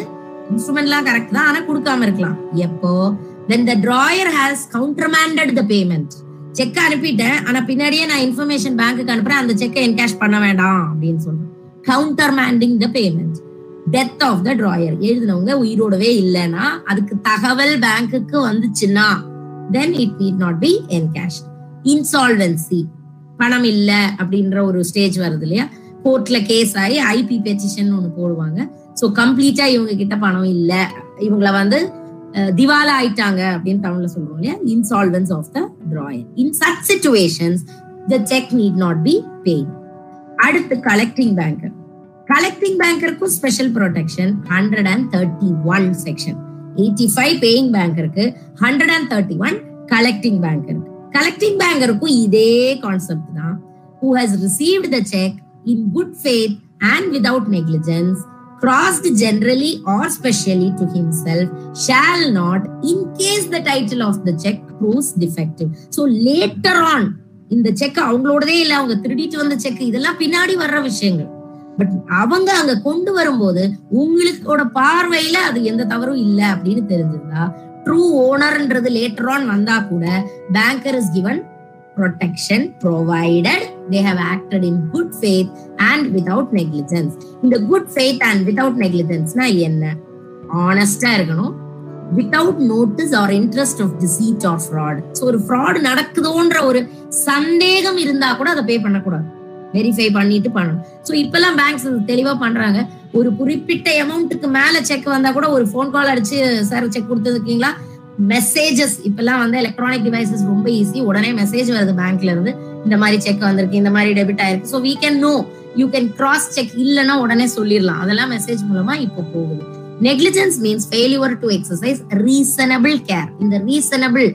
இன்ஸ்ட்ருமெண்ட்லாம் கரெக்ட் தான் ஆனா கொடுக்காம இருக்கலாம். எப்போ? When the drawer has countermanded the payment cheque அனுப்பிட்டேன் ஆனா பின்னாடியே நான் இன்ஃபர்மேஷன் பேங்க்கு அனுப்புறேன் அந்த செக்கை என்கேஷ் பண்ண வேண்டாம் அப்படின்னு சொல்றேன். Countermanding the payment death of the drawer எழுதினவங்க உயிரோடவே இல்லைன்னா அதுக்கு தகவல் பேங்க்குக்கு வந்துச்சுன்னா then it need not be encashed insolvency பணம் இல்ல அப்படின்ற ஒரு ஸ்டேஜ் வருது இல்லையா? கோர்ட்ல கேஸ் ஆகி ஐபி பெட்டிஷன் ஒண்ணு போடுவாங்க. சோ கம்ப்ளீட்டா இவங்க கிட்ட பணம் இல்ல. இவங்கள வந்து திவாலா ஆயிட்டாங்க அப்படின்னு தமிழ்ல சொல்றோம் இல்லையா? Insolvency of the drawer in such situations the cheque need not be paid அடுத்து collecting banker collecting பேங்கருக்கும் special protection hundred and thirty one section eighty five paying பேங்கருக்கு hundred and thirty one collecting பேங்கருக்கு collecting பேங்கருக்கும் இதே concept தான். Who has received the cheque in good faith and without negligence crossed generally or specially to himself shall not in case the title of the check proves defective. So later on இந்த cheque அவங்களோடதே இல்ல அவங்க திருடிட்டு வந்த check இதெல்லாம் பின்னாடி வர்ற விஷயங்கள். பட் அவங்க அங்க கொண்டு வரும்போது உங்களுக்கோட பார்வையில அது எந்த தவறும் இல்ல அப்படின்னு தெரிஞ்சிருந்தா ட்ரூ ஓனர்ன்றது லேட்டர் ஆன் வந்தா கூட banker is given protection provided they have acted in good faith and without negligence இந்த குட் ஃபேத் அண்ட் without நெக்லிஜென்ஸ்னா என்ன? ஆனஸ்டா இருக்கணும். Without notice or interest of deceit or fraud so ஒரு ஃப்ராட் நடக்குதோன்ற ஒரு சந்தேகம் இருந்தா கூட அதை பே பண்ணக்கூடாது. வெரிஃபை பண்ணிட்டு பண்ணணும். ஸோ இப்பெல்லாம் பேங்க்ஸ் தெளிவா பண்றாங்க. ஒரு குறிப்பிட்ட அமௌண்ட்டுக்கு மேல செக் வந்தா கூட ஒரு ஃபோன் கால் அடிச்சு சார் செக் கொடுத்துருக்கீங்களா மெசேஜஸ் இப்பெல்லாம் வந்து எலக்ட்ரானிக் டிவைசஸ் ரொம்ப ஈஸி உடனே மெசேஜ் வருது பேங்க்ல இருந்து. இந்த மாதிரி செக் வந்திருக்கு இந்த மாதிரி டெபிட் ஆயிருக்கு. So we can know you can cross cheque இல்லைன்னா உடனே சொல்லிடலாம். அதெல்லாம் மெசேஜ் மூலமா இப்போ போகுது. Negligence means failure to exercise reasonable care இந்த ரீசனபிள்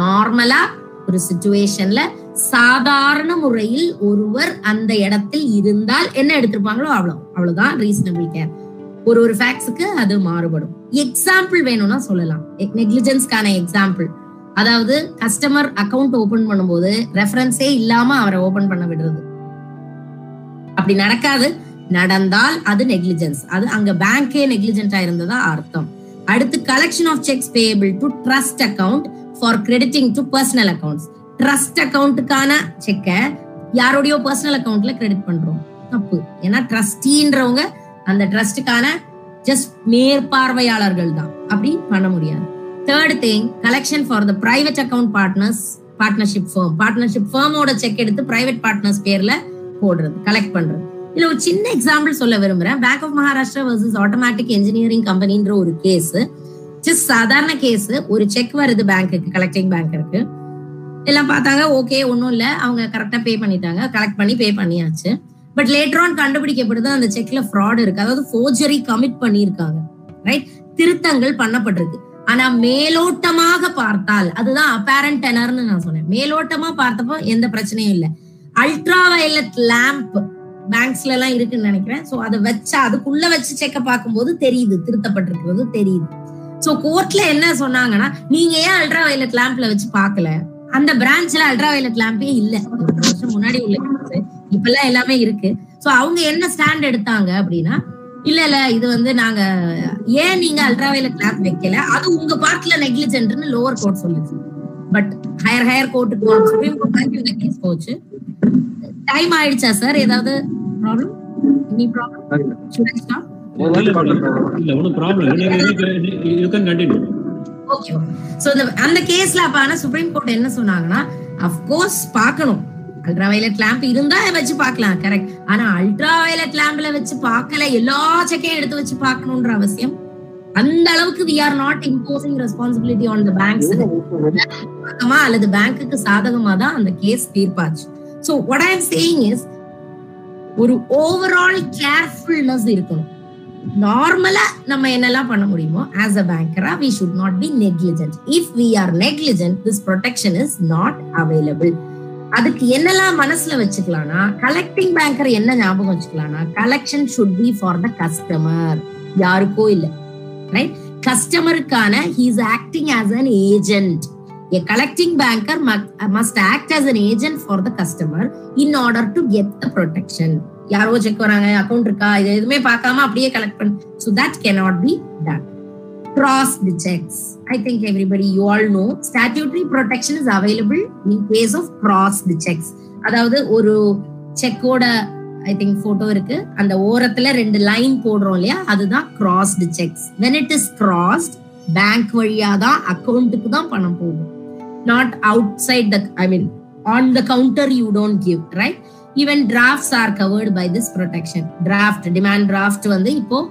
நார்மலா ஒரு சுச்சுவேஷன்ல சாதாரண முறையில் ஒருவர் அந்த இடத்தில் இருந்தால் என்ன எடுத்திருப்பாங்களோ அவ்வளவு அவ்வளவுதான் ரீசனபிள் கேர் ஒரு ஒரு ஃபேக்ட்ஸுக்கு அது மாறுபடும். எக்ஸாம்பிள் வேணும்னா சொல்லலாம். நெக்லிஜென்ஸ்க்கான எக்ஸாம்பிள் அதாவது கஸ்டமர் அக்கவுண்ட் ஓபன் பண்ணும்போது ரெஃபரன்ஸே இல்லாம அவரை ஓபன் பண்ண விடுறது. அப்படி நடக்காது. நடந்தால் அது நெக்லிஜென்ஸ் அது அங்க பேங்கே நெக்லிஜென்டா இருந்ததா அர்த்தம். அடுத்து collection of cheques payable to trust account for crediting to personal accounts trust அக்கவுண்ட்டுக்கான செக்கை யாரோடையோ பர்சனல் அக்கவுண்ட்ல கிரெடிட் பண்றோம். தப்பு. ஏன்னா ட்ரஸ்டின்றவங்க அந்த ட்ரஸ்டுக்கான ஜஸ்ட் மேற்பார்வையாளர்கள் தான். அப்படி பண்ண முடியாது. Third thing collection for the private account partners partnership firm partnership ஃபேமோட cheque எடுத்து பிரைவேட் பார்ட்னர்ஸ் பேர்ல போடுறது கலெக்ட் பண்றது. இதுல ஒரு சின்ன எக்ஸாம்பிள் சொல்ல விரும்புறேன். Bank of Maharashtra versus automatic engineering கம்பெனின்ற ஒரு கேஸ் ஜஸ்ட் சாதாரண கேஸ் ஒரு செக் வருது பேங்க்குக்கு கலெக்டிங் பேங்க்கு எல்லாம் பார்த்தாங்க ஓகே ஒன்றும் இல்லை. அவங்க கரெக்டா பே பண்ணிட்டாங்க. கலெக்ட் பண்ணி பே பண்ணியாச்சு. பட் லேட்டர் ஆன் கண்டுபிடிக்கப்படுது அந்த செக்ல ஃப்ராட் இருக்கு. அதாவது ஃபோர்ஜரி கமிட் பண்ணியிருக்காங்க. ரைட் திருத்தங்கள் பண்ணப்பட்டிருக்கு. ஆனா மேலோட்டமாக பார்த்தால் அதுதான் அப்பேரண்ட் டெனர்னு நான் சொன்னேன். மேலோட்டமா பார்த்தப்போ எந்த பிரச்சனையும் இல்லை. அல்ட்ரா வயலட் லேம்ப் பேங்க்ஸ்ல எல்லாம் இருக்குன்னு நினைக்கிறேன். சோ அதை வச்சா அதுக்குள்ள வச்சு செக்க பார்க்கும்போது தெரியுது. திருத்தப்பட்டிருக்கிறது தெரியுது. சோ கோர்ட்ல என்ன சொன்னாங்கன்னா நீங்க ஏன் அல்ட்ரா வயலட் லேம்ப்ல வச்சு பார்க்கல? அந்த பிரான்ச்ல அல்ட்ரா வயலட் லேம்பே இல்ல. ஒரு வருஷம் முன்னாடி உள்ள இப்பெல்லாம் எல்லாமே இருக்கு. சோ அவங்க என்ன ஸ்டாண்ட் எடுத்தாங்க அப்படின்னா இல்ல இல்ல இது வந்து நாங்க ஏன் நீங்க அல்ட்ரா வயலட் லேம்ப் வைக்கல? அது உங்க பார்ட்ல நெக்லிஜென்ட்னு லோவர் கோர்ட் சொல்லுச்சு பட் ஹையர் ஹையர் கோர்ட்டுக்கு போனோம் சுப்ரீம் கோர்ட் வரைக்கும் இந்த கேஸ் போச்சு. டைம் ஆயிடுச்சா சார் ஏதாவது ப்ராப்ளம் எனி ப்ராப்ளம் இல்ல. ஒன்றும் problem you can continue okay so இந்த அந்த கேஸ்ல அப்ப ஆனா சுப்ரீம் கோர்ட் என்ன சொன்னாங்கன்னா அஃப்கோர்ஸ் பார்க்கணும். அல்ட்ரா வயலட் லேம்ப் இருந்தா வச்சு பார்க்கலாம் கரெக்ட் ஆனா அல்ட்ரா வயலட் லேம்ப்ல வச்சு பார்க்கல எல்லா செக்கையும் எடுத்து வச்சு பார்க்கணும்ன்ற அவசியம் அந்த அளவுக்கு we are not imposing responsibility on the banks சாதகமா அல்லது பேங்க்குக்கு சாதகமா தான் அந்த case தீர்ப்பாச்சு. So what I am saying is ஒரு ஓவரால் கேர்ஃபுல்னஸ் இருக்கணும். நார்மலா நம்ம என்னெல்லாம் பண்ண முடியுமோ as a பேங்கரா we should not be negligent if we are negligent this protection is not available அதுக்கு என்னெல்லாம் மனசுல வச்சுக்கலாம்னா கலெக்டிங் பேங்கர் என்ன ஞாபகம் வச்சுக்கலாம்னா collection should be for the customer யாருக்கோ இல்ல. Right கஸ்டமருக்கான he's acting as an agent A collecting banker must must act as an agent for the customer in order to get the protection. யாரோ cheque வராங்க account இருக்கா இது எதுவுமே பார்க்காம அப்படியே collect பண்ணு so that cannot be done Cross the checks. I think everybody, you all know, statutory protection is available in case of cross the checks. அதாவது ஒரு செக்கோட ஐ திங்க் போட்டோ இருக்கு. அந்த ஓரத்துல ரெண்டு லைன் போடுறோம் இல்லையா? அதுதான் crossed cheques when it is crossed bank வழியா தான் அக்கௌண்ட்டுக்கு தான் பணம் போகும். Not outside the I mean on the counter you don't give right even drafts are covered by this protection draft demand draft வந்து இப்போ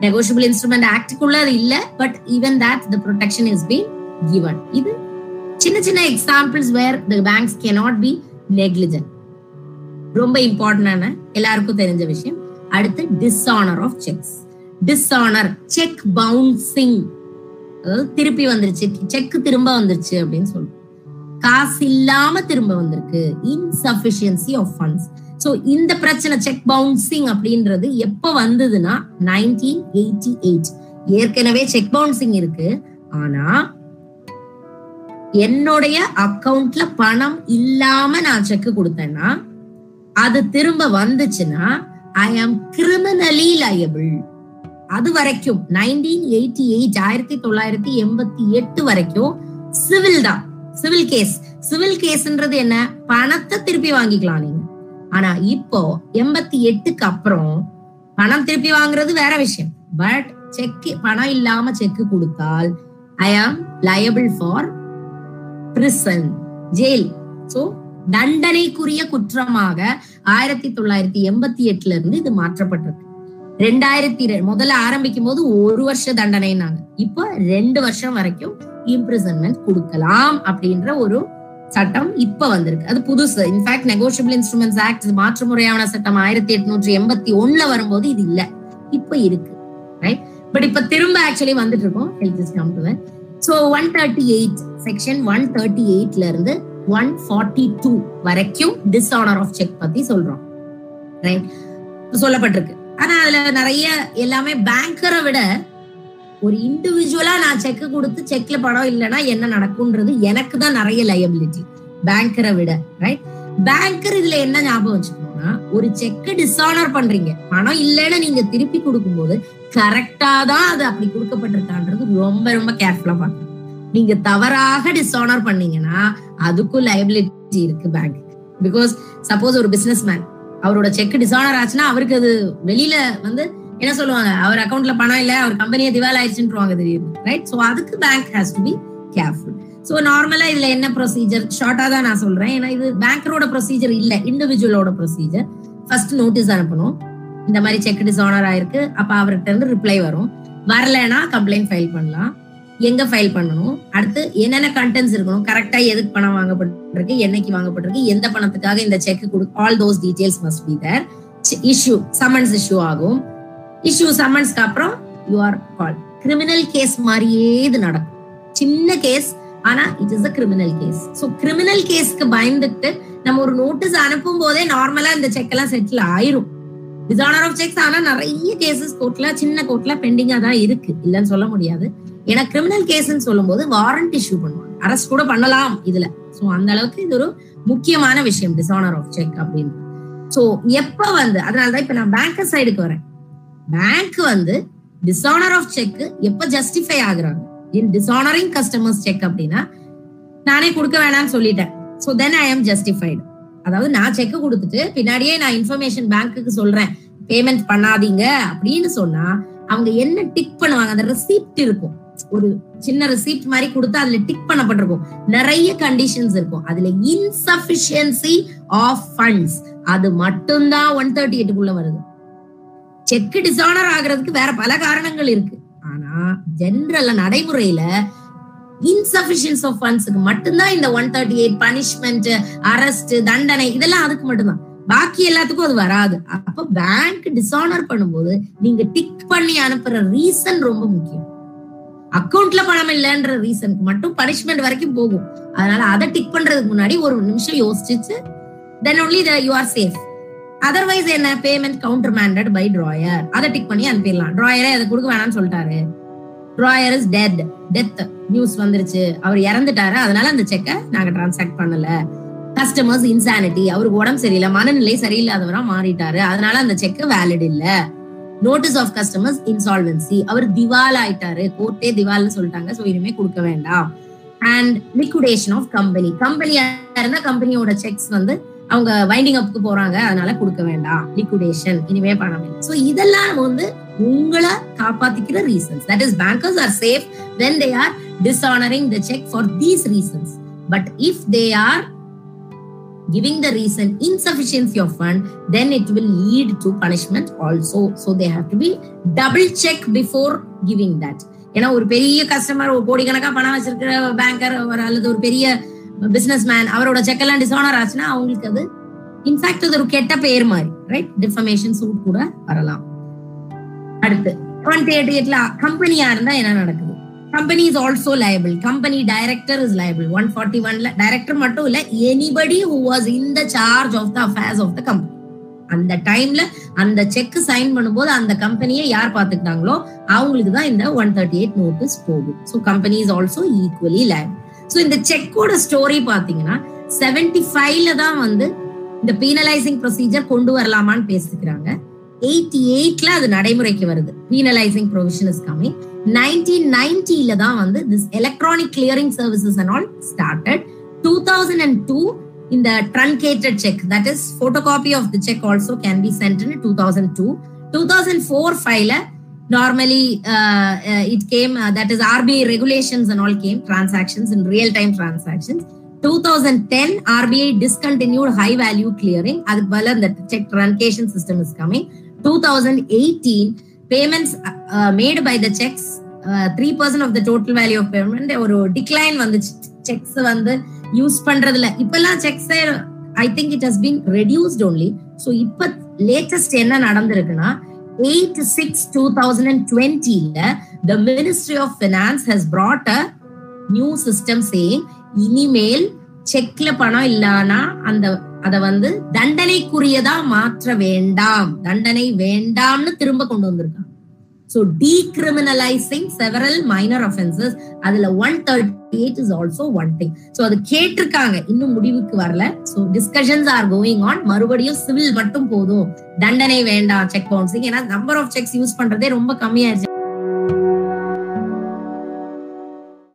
நெகோஷியபிள் இன்ஸ்ட்ருமெண்ட் ஆக்டுக்குள்ள அது இல்ல but even that the protection is been given இது சின்ன சின்ன examples where the banks cannot be negligent ரொம்ப இம்பார்ட்டன்டான எல்லாருக்கும் தெரிஞ்ச விஷயம். அடுத்து dishonour of cheques dishonour cheque bouncing அதாவது திருப்பி வந்துருச்சு செக் திரும்ப வந்துருச்சு அப்படின்னு சொல்லுவோம் காசு இல்லாம திரும்ப வந்திருக்கு. இன்சபிஷியன்சி ஆஃப் ஃபண்ட்ஸ் சோ இந்த பிரச்சனை செக் பவுன்சிங் அப்படின்றது எப்ப வந்ததுன்னா நைன்டீன் எயிட்டி எயிட் ஏற்கனவே செக் பவுன்சிங் இருக்கு. ஆனா என்னுடைய அக்கவுண்ட்ல பணம் இல்லாம நான் செக் கொடுத்தேன்னா அது திரும்ப வந்துச்சுன்னா ஐ ஆம் கிரிமினலி லயபிள் அது வரைக்கும் நைன்டீன் எயிட்டி எயிட் ஆயிரத்தி தொள்ளாயிரத்தி எண்பத்தி எட்டு வரைக்கும் சிவில் தான். Civil case. சிவில் கேஸ்ன்றது என்ன? பணத்தை திருப்பி வாங்கிக்கலாம் நீங்க. ஆனா இப்போ எண்பத்தி எட்டுக்கு அப்புறம் பணம் திருப்பி வாங்குறது வேற விஷயம். பட் செக் பணம் இல்லாம செக் கொடுத்தால் I am liable for prison jail so தண்டனைக்குரிய குற்றமாக ஆயிரத்தி தொள்ளாயிரத்தி எண்பத்தி எட்டுல இருந்து இது மாற்றப்பட்டிருக்கு. ரெண்டாயிரத்தி முதல்ல ஆரம்பிக்கும் போது ஒரு வருஷ தண்டனைனாங்க இப்ப ரெண்டு வருஷம் வரைக்கும் இம்ப்ரிசன்மெண்ட் கொடுக்கலாம் அப்படின்ற ஒரு சட்டம் இப்ப வந்திருக்கு. அது புதுசு. இன்ஃபேக்ட் நெகோஷியபிள் இன்ஸ்ட்ருமெண்ட்ஸ் ஆக்ட் மாற்று முறையான சட்டம் ஆயிரத்தி எட்நூற்றி எண்பத்தி ஒண்ணுல வரும்போது இது இல்ல. இப்ப இருக்கு. ரைட் பட் இப்ப திரும்ப ஆக்சுவலி வந்துட்டு இருக்கோம். Health is come to so one thirty eight section one thirty எயிட்ல இருந்து ஒன் ஃபார்ட்டி டூ வரைக்கும் டிஸ்ஆனர் ஆஃப் செக் பத்தி சொல்றோம். ரைட் சொல்லப்பட்டிருக்கு. ஆனா அதுல நிறைய எல்லாமே பேங்கரை விட ஒரு இண்டிவிஜுவலா நான் செக் கொடுத்து செக்ல படம் இல்லைன்னா என்ன நடக்கும்ன்றது எனக்கு தான் நிறைய லயபிலிட்டி பேங்கரை விட ரைட் பேங்கர் இதுல என்ன ஞாபகம் வச்சுக்கணும்னா ஒரு செக் டிஸ்ஆனர் பண்றீங்க. பணம் இல்லைன்னு நீங்க திருப்பி கொடுக்கும்போது கரெக்டா தான் அது அப்படி கொடுக்கப்பட்டிருக்கான்றது ரொம்ப ரொம்ப கேர்ஃபுல்லா பார்க்கணும். நீங்க தவறாக டிஸ்ஆனர் பண்ணீங்கன்னா அதுக்கும் லயபிலிட்டி இருக்கு பேங்க் பிகாஸ் சப்போஸ் ஒரு பிசினஸ் மேன் அவரோட செக் டிசானர் ஆச்சுன்னா அவருக்கு அது வெளியில வந்து என்ன சொல்லுவாங்க? அவர் அக்கௌண்ட்ல பணம் இல்ல அவர் கம்பெனியை திவால் ஆயிடுச்சுன்றாங்க திடீர்னு ரைட் சோ அதுக்கு bank has to be careful so நார்மலா இதுல என்ன ப்ரொசீஜர் ஷார்ட்டா தான் நான் சொல்றேன். ஏன்னா இது பேங்கரோட ப்ரொசீஜர் இல்ல இண்டிவிஜுவலோட ப்ரொசீஜர் ஃபர்ஸ்ட் நோட்டீஸ் அனுப்பணும். இந்த மாதிரி செக் டிசானர் ஆயிருக்கு. அப்ப அவர்கிட்ட இருந்து ரிப்ளை வரும். வரலைன்னா கம்ப்ளைண்ட் ஃபைல் பண்ணலாம். எங்க ஃபைல் பண்ணணும்? அடுத்து என்னென்ன கண்டென்ட்ஸ் இருக்கணும்? கரெக்டா எதுக்கு பணம் வாங்கப்பட்டிருக்கு? என்னைக்கு வாங்கப்பட்டிருக்கு? எந்த பணத்துக்காக இந்த செக் கொடு all those details must be there issue summons issue ஆகும். இஷ்யூ சம்மன்ஸ்க்கு அப்புறம் you are call criminal case மாதிரியே இது நடக்கும். சின்ன கேஸ் ஆனா it is a criminal case so criminal கேஸ்க்கு பயந்துட்டு நம்ம ஒரு நோட்டீஸ் அனுப்பும் போதே நார்மலா இந்த செக் எல்லாம் செட்டில் ஆயிரும். டிசானர் ஆஃப் செக்ஸ் ஆனா நிறைய கேசஸ் கோர்ட்ல சின்ன கோர்ட்ல பெண்டிங்கா தான் இருக்கு. இல்லைன்னு சொல்ல முடியாது. ஏன்னா கிரிமினல் கேஸ்ன்னு சொல்லும் போது வாரண்ட் இஷ்யூ பண்ணுவாங்க. அரெஸ்ட் கூட பண்ணலாம் இதுல. சோ அந்த அளவுக்கு இது ஒரு முக்கியமான விஷயம் டிசானர் ஆஃப் செக் அப்படின்னு. சோ எப்ப வந்து அதனாலதான் இப்ப நான் பேங்கர் சைடுக்கு வரேன். பேங்க் வந்து டிசானர் ஆஃப் செக் எப்ப ஜஸ்டிஃபை ஆகுறாங்க? இன் டிசானரிங் கஸ்டமர்ஸ் செக் அப்படின்னா நானே கொடுக்க வேணாம்னு சொல்லிட்டேன். So then I am justified அதாவது நான் செக் கொடுத்துட்டு பின்னாடியே நான் இன்ஃபர்மேஷன் பேங்க்குக்கு சொல்றேன். பேமெண்ட் பண்ணாதீங்க அப்படின்னு சொன்னா அவங்க என்ன டிக் பண்ணுவாங்க? அந்த ரெசிப்ட் இருக்கும். ஒரு சின்ன ரிசீப்ட் மாதிரி கொடுத்து அதுல டிக் பண்ணப்பட்டிருக்கும். நிறைய கண்டிஷன்ஸ் இருக்கும். அதுல இன்சபிஷியன்சி ஆஃப் ஃபண்ட்ஸ் அது மட்டும்தான் ஒன் தேர்ட்டி எட்டுக்குள்ள வருது. செக் டிசானர் ஆகுறதுக்கு வேற பல காரணங்கள் இருக்கு. ஆனா ஜென்ரல்ல நடைமுறையில இன்சபிஷியன்ஸ் ஆஃப் ஃபண்ட்ஸுக்கு மட்டும்தான் இந்த one thirty eight punishment arrest தண்டனை இதெல்லாம் அதுக்கு மட்டும்தான். பாக்கி எல்லாத்துக்கும் அது வராது. அப்ப பேங்க் டிசானர் பண்ணும்போது நீங்க டிக் பண்ணி அனுப்புற ரீசன் ரொம்ப முக்கியம். அக்கவுண்ட்ல பணம் இல்லைன்ற ரீசனுக்கு மட்டும் பனிஷ்மெண்ட் வரைக்கும் போகும். அதனால அதை டிக் பண்றதுக்கு முன்னாடி ஒரு நிமிஷம் யோசிச்சு then only you are safe otherwise என்ன? Payment counter mandate by drawer அதை டிக் பண்ணி அனுப்பிடலாம். டிராயரே அதை கொடுக்க வேணாம்னு சொல்லிட்டாரு. Drawer is dead death news வந்துருச்சு. அவர் இறந்துட்டாரு. அதனால அந்த செக்கை நாங்க டிரான்சாக்ட் பண்ணல. கஸ்டமர்ஸ் இன்சானிட்டி அவருக்கு உடம்பு சரியில்லை. மனநிலை சரியில்லாதவரா மாறிட்டாரு. அதனால அந்த செக் வேலிட் இல்லை. நோட்டீஸ் ஆஃப் கஸ்டமர்ஸ் இன்சால்வன்சி அவர் திவால் ஆயிட்டாரு கோர்ட்டே திவால்னு சொல்லிட்டாங்க. ஸோ இனிமே கொடுக்க வேண்டாம். அண்ட் லிக்விடேஷன் ஆஃப் கம்பெனி கம்பெனியா இருந்தா கம்பெனியோட செக்ஸ் வந்து அவங்க வைண்டிங் அப்க்கு போறாங்க. அதனால கொடுக்க வேண்டாம். லிக்விடேஷன் இனிமே பண்ண வேண்டாம் சோ இதெல்லாம் வந்து உங்களை காப்பாத்திக்கிற reasons that is bankers are safe when they are dishonouring the cheque for these reasons but if they are giving the reason insufficiency of fund then it will lead to punishment also. So they have to be double check before giving that. ஏன்னா ஒரு பெரிய customer ஒரு கோடிக்கணக்கா பணம் வச்சிருக்கிற banker ஒரு அல்லது ஒரு பெரிய பிசினஸ் மேன் அவரோட செக் எல்லாம் டிசானர் ஆச்சுன்னா அவங்களுக்கு அது இன்ஃபேக்ட் அது ஒரு கெட்ட பேர் மாதிரி ரைட் டிஃபமேஷன் சூட் கூட வரலாம். அடுத்து டுவெண்ட்டி எயிட் எயிட்ல கம்பெனியா இருந்தா என்ன நடக்குது? Company is also liable company director is liable one forty ஒன்ல டைரக்டர் மட்டும் இல்ல anybody who was in the charge of the affairs of the company அந்த டைம்ல அந்த செக் சைன் பண்ணும்போது அந்த கம்பெனியை யார் பாத்துக்கிட்டாங்களோ அவங்களுக்கு தான் இந்த ஒன் தேர்ட்டி எயிட் நோட்டீஸ் போகும். So company is also equally liable so இந்த செக்கோட ஸ்டோரி பாத்தீங்கன்னா செவன்டி ஃபைவ்ல தான் வந்து இந்த பீனலைசிங் ப்ரொசீஜர் கொண்டு வரலாமான்னு பேசிக்கிறாங்க. எயிட்டி எயிட்ல அது நடைமுறைக்கு வருது. Penalising provision is coming nineteen நைன்டில தான் வந்து this electronic clearing services and all started two thousand and two இந்த truncated cheque that is photo copy of the cheque also can be sent in two thousand two two thousand four ஃபைவ்ல normally it came that is RBI regulations and all came and in real time in real time transactions. 2010 RBI discontinued high value clearing. அதுக்கு பதிலா the check truncation system is coming. 2018 payments uh, made by the checks three percent of the total value of payment ஒரு decline வந்துச்சு. Cheques வந்து use பண்றதுல இப்பெல்லாம் cheques I think it has been reduced only so இப்ப latest என்ன நடந்திருக்குன்னா eight six two thousand and டுவெண்ட்டில the ministry of finance has brought a new system saying இனிமேல் செக்ல பணம் இல்லனா அந்த அத வந்து தண்டனைக்குரியதா மாற்ற வேண்டாம். தண்டனை வேண்டாம்னு திரும்ப கொண்டு வந்திருக்காங்க. So decriminalising several minor offences அதுல one thirty eight is also one thing so அது கேட்டிருக்காங்க. இன்னும் முடிவுக்கு வரல. So discussions are going on மறுபடியும் சிவில் மட்டும் போதும். தண்டனை வேண்டாம் செக் பவுன்சிங் ஏன்னா நம்பர் ஆஃப் செக்ஸ் யூஸ் பண்றதே ரொம்ப கம்மியாயிருச்சு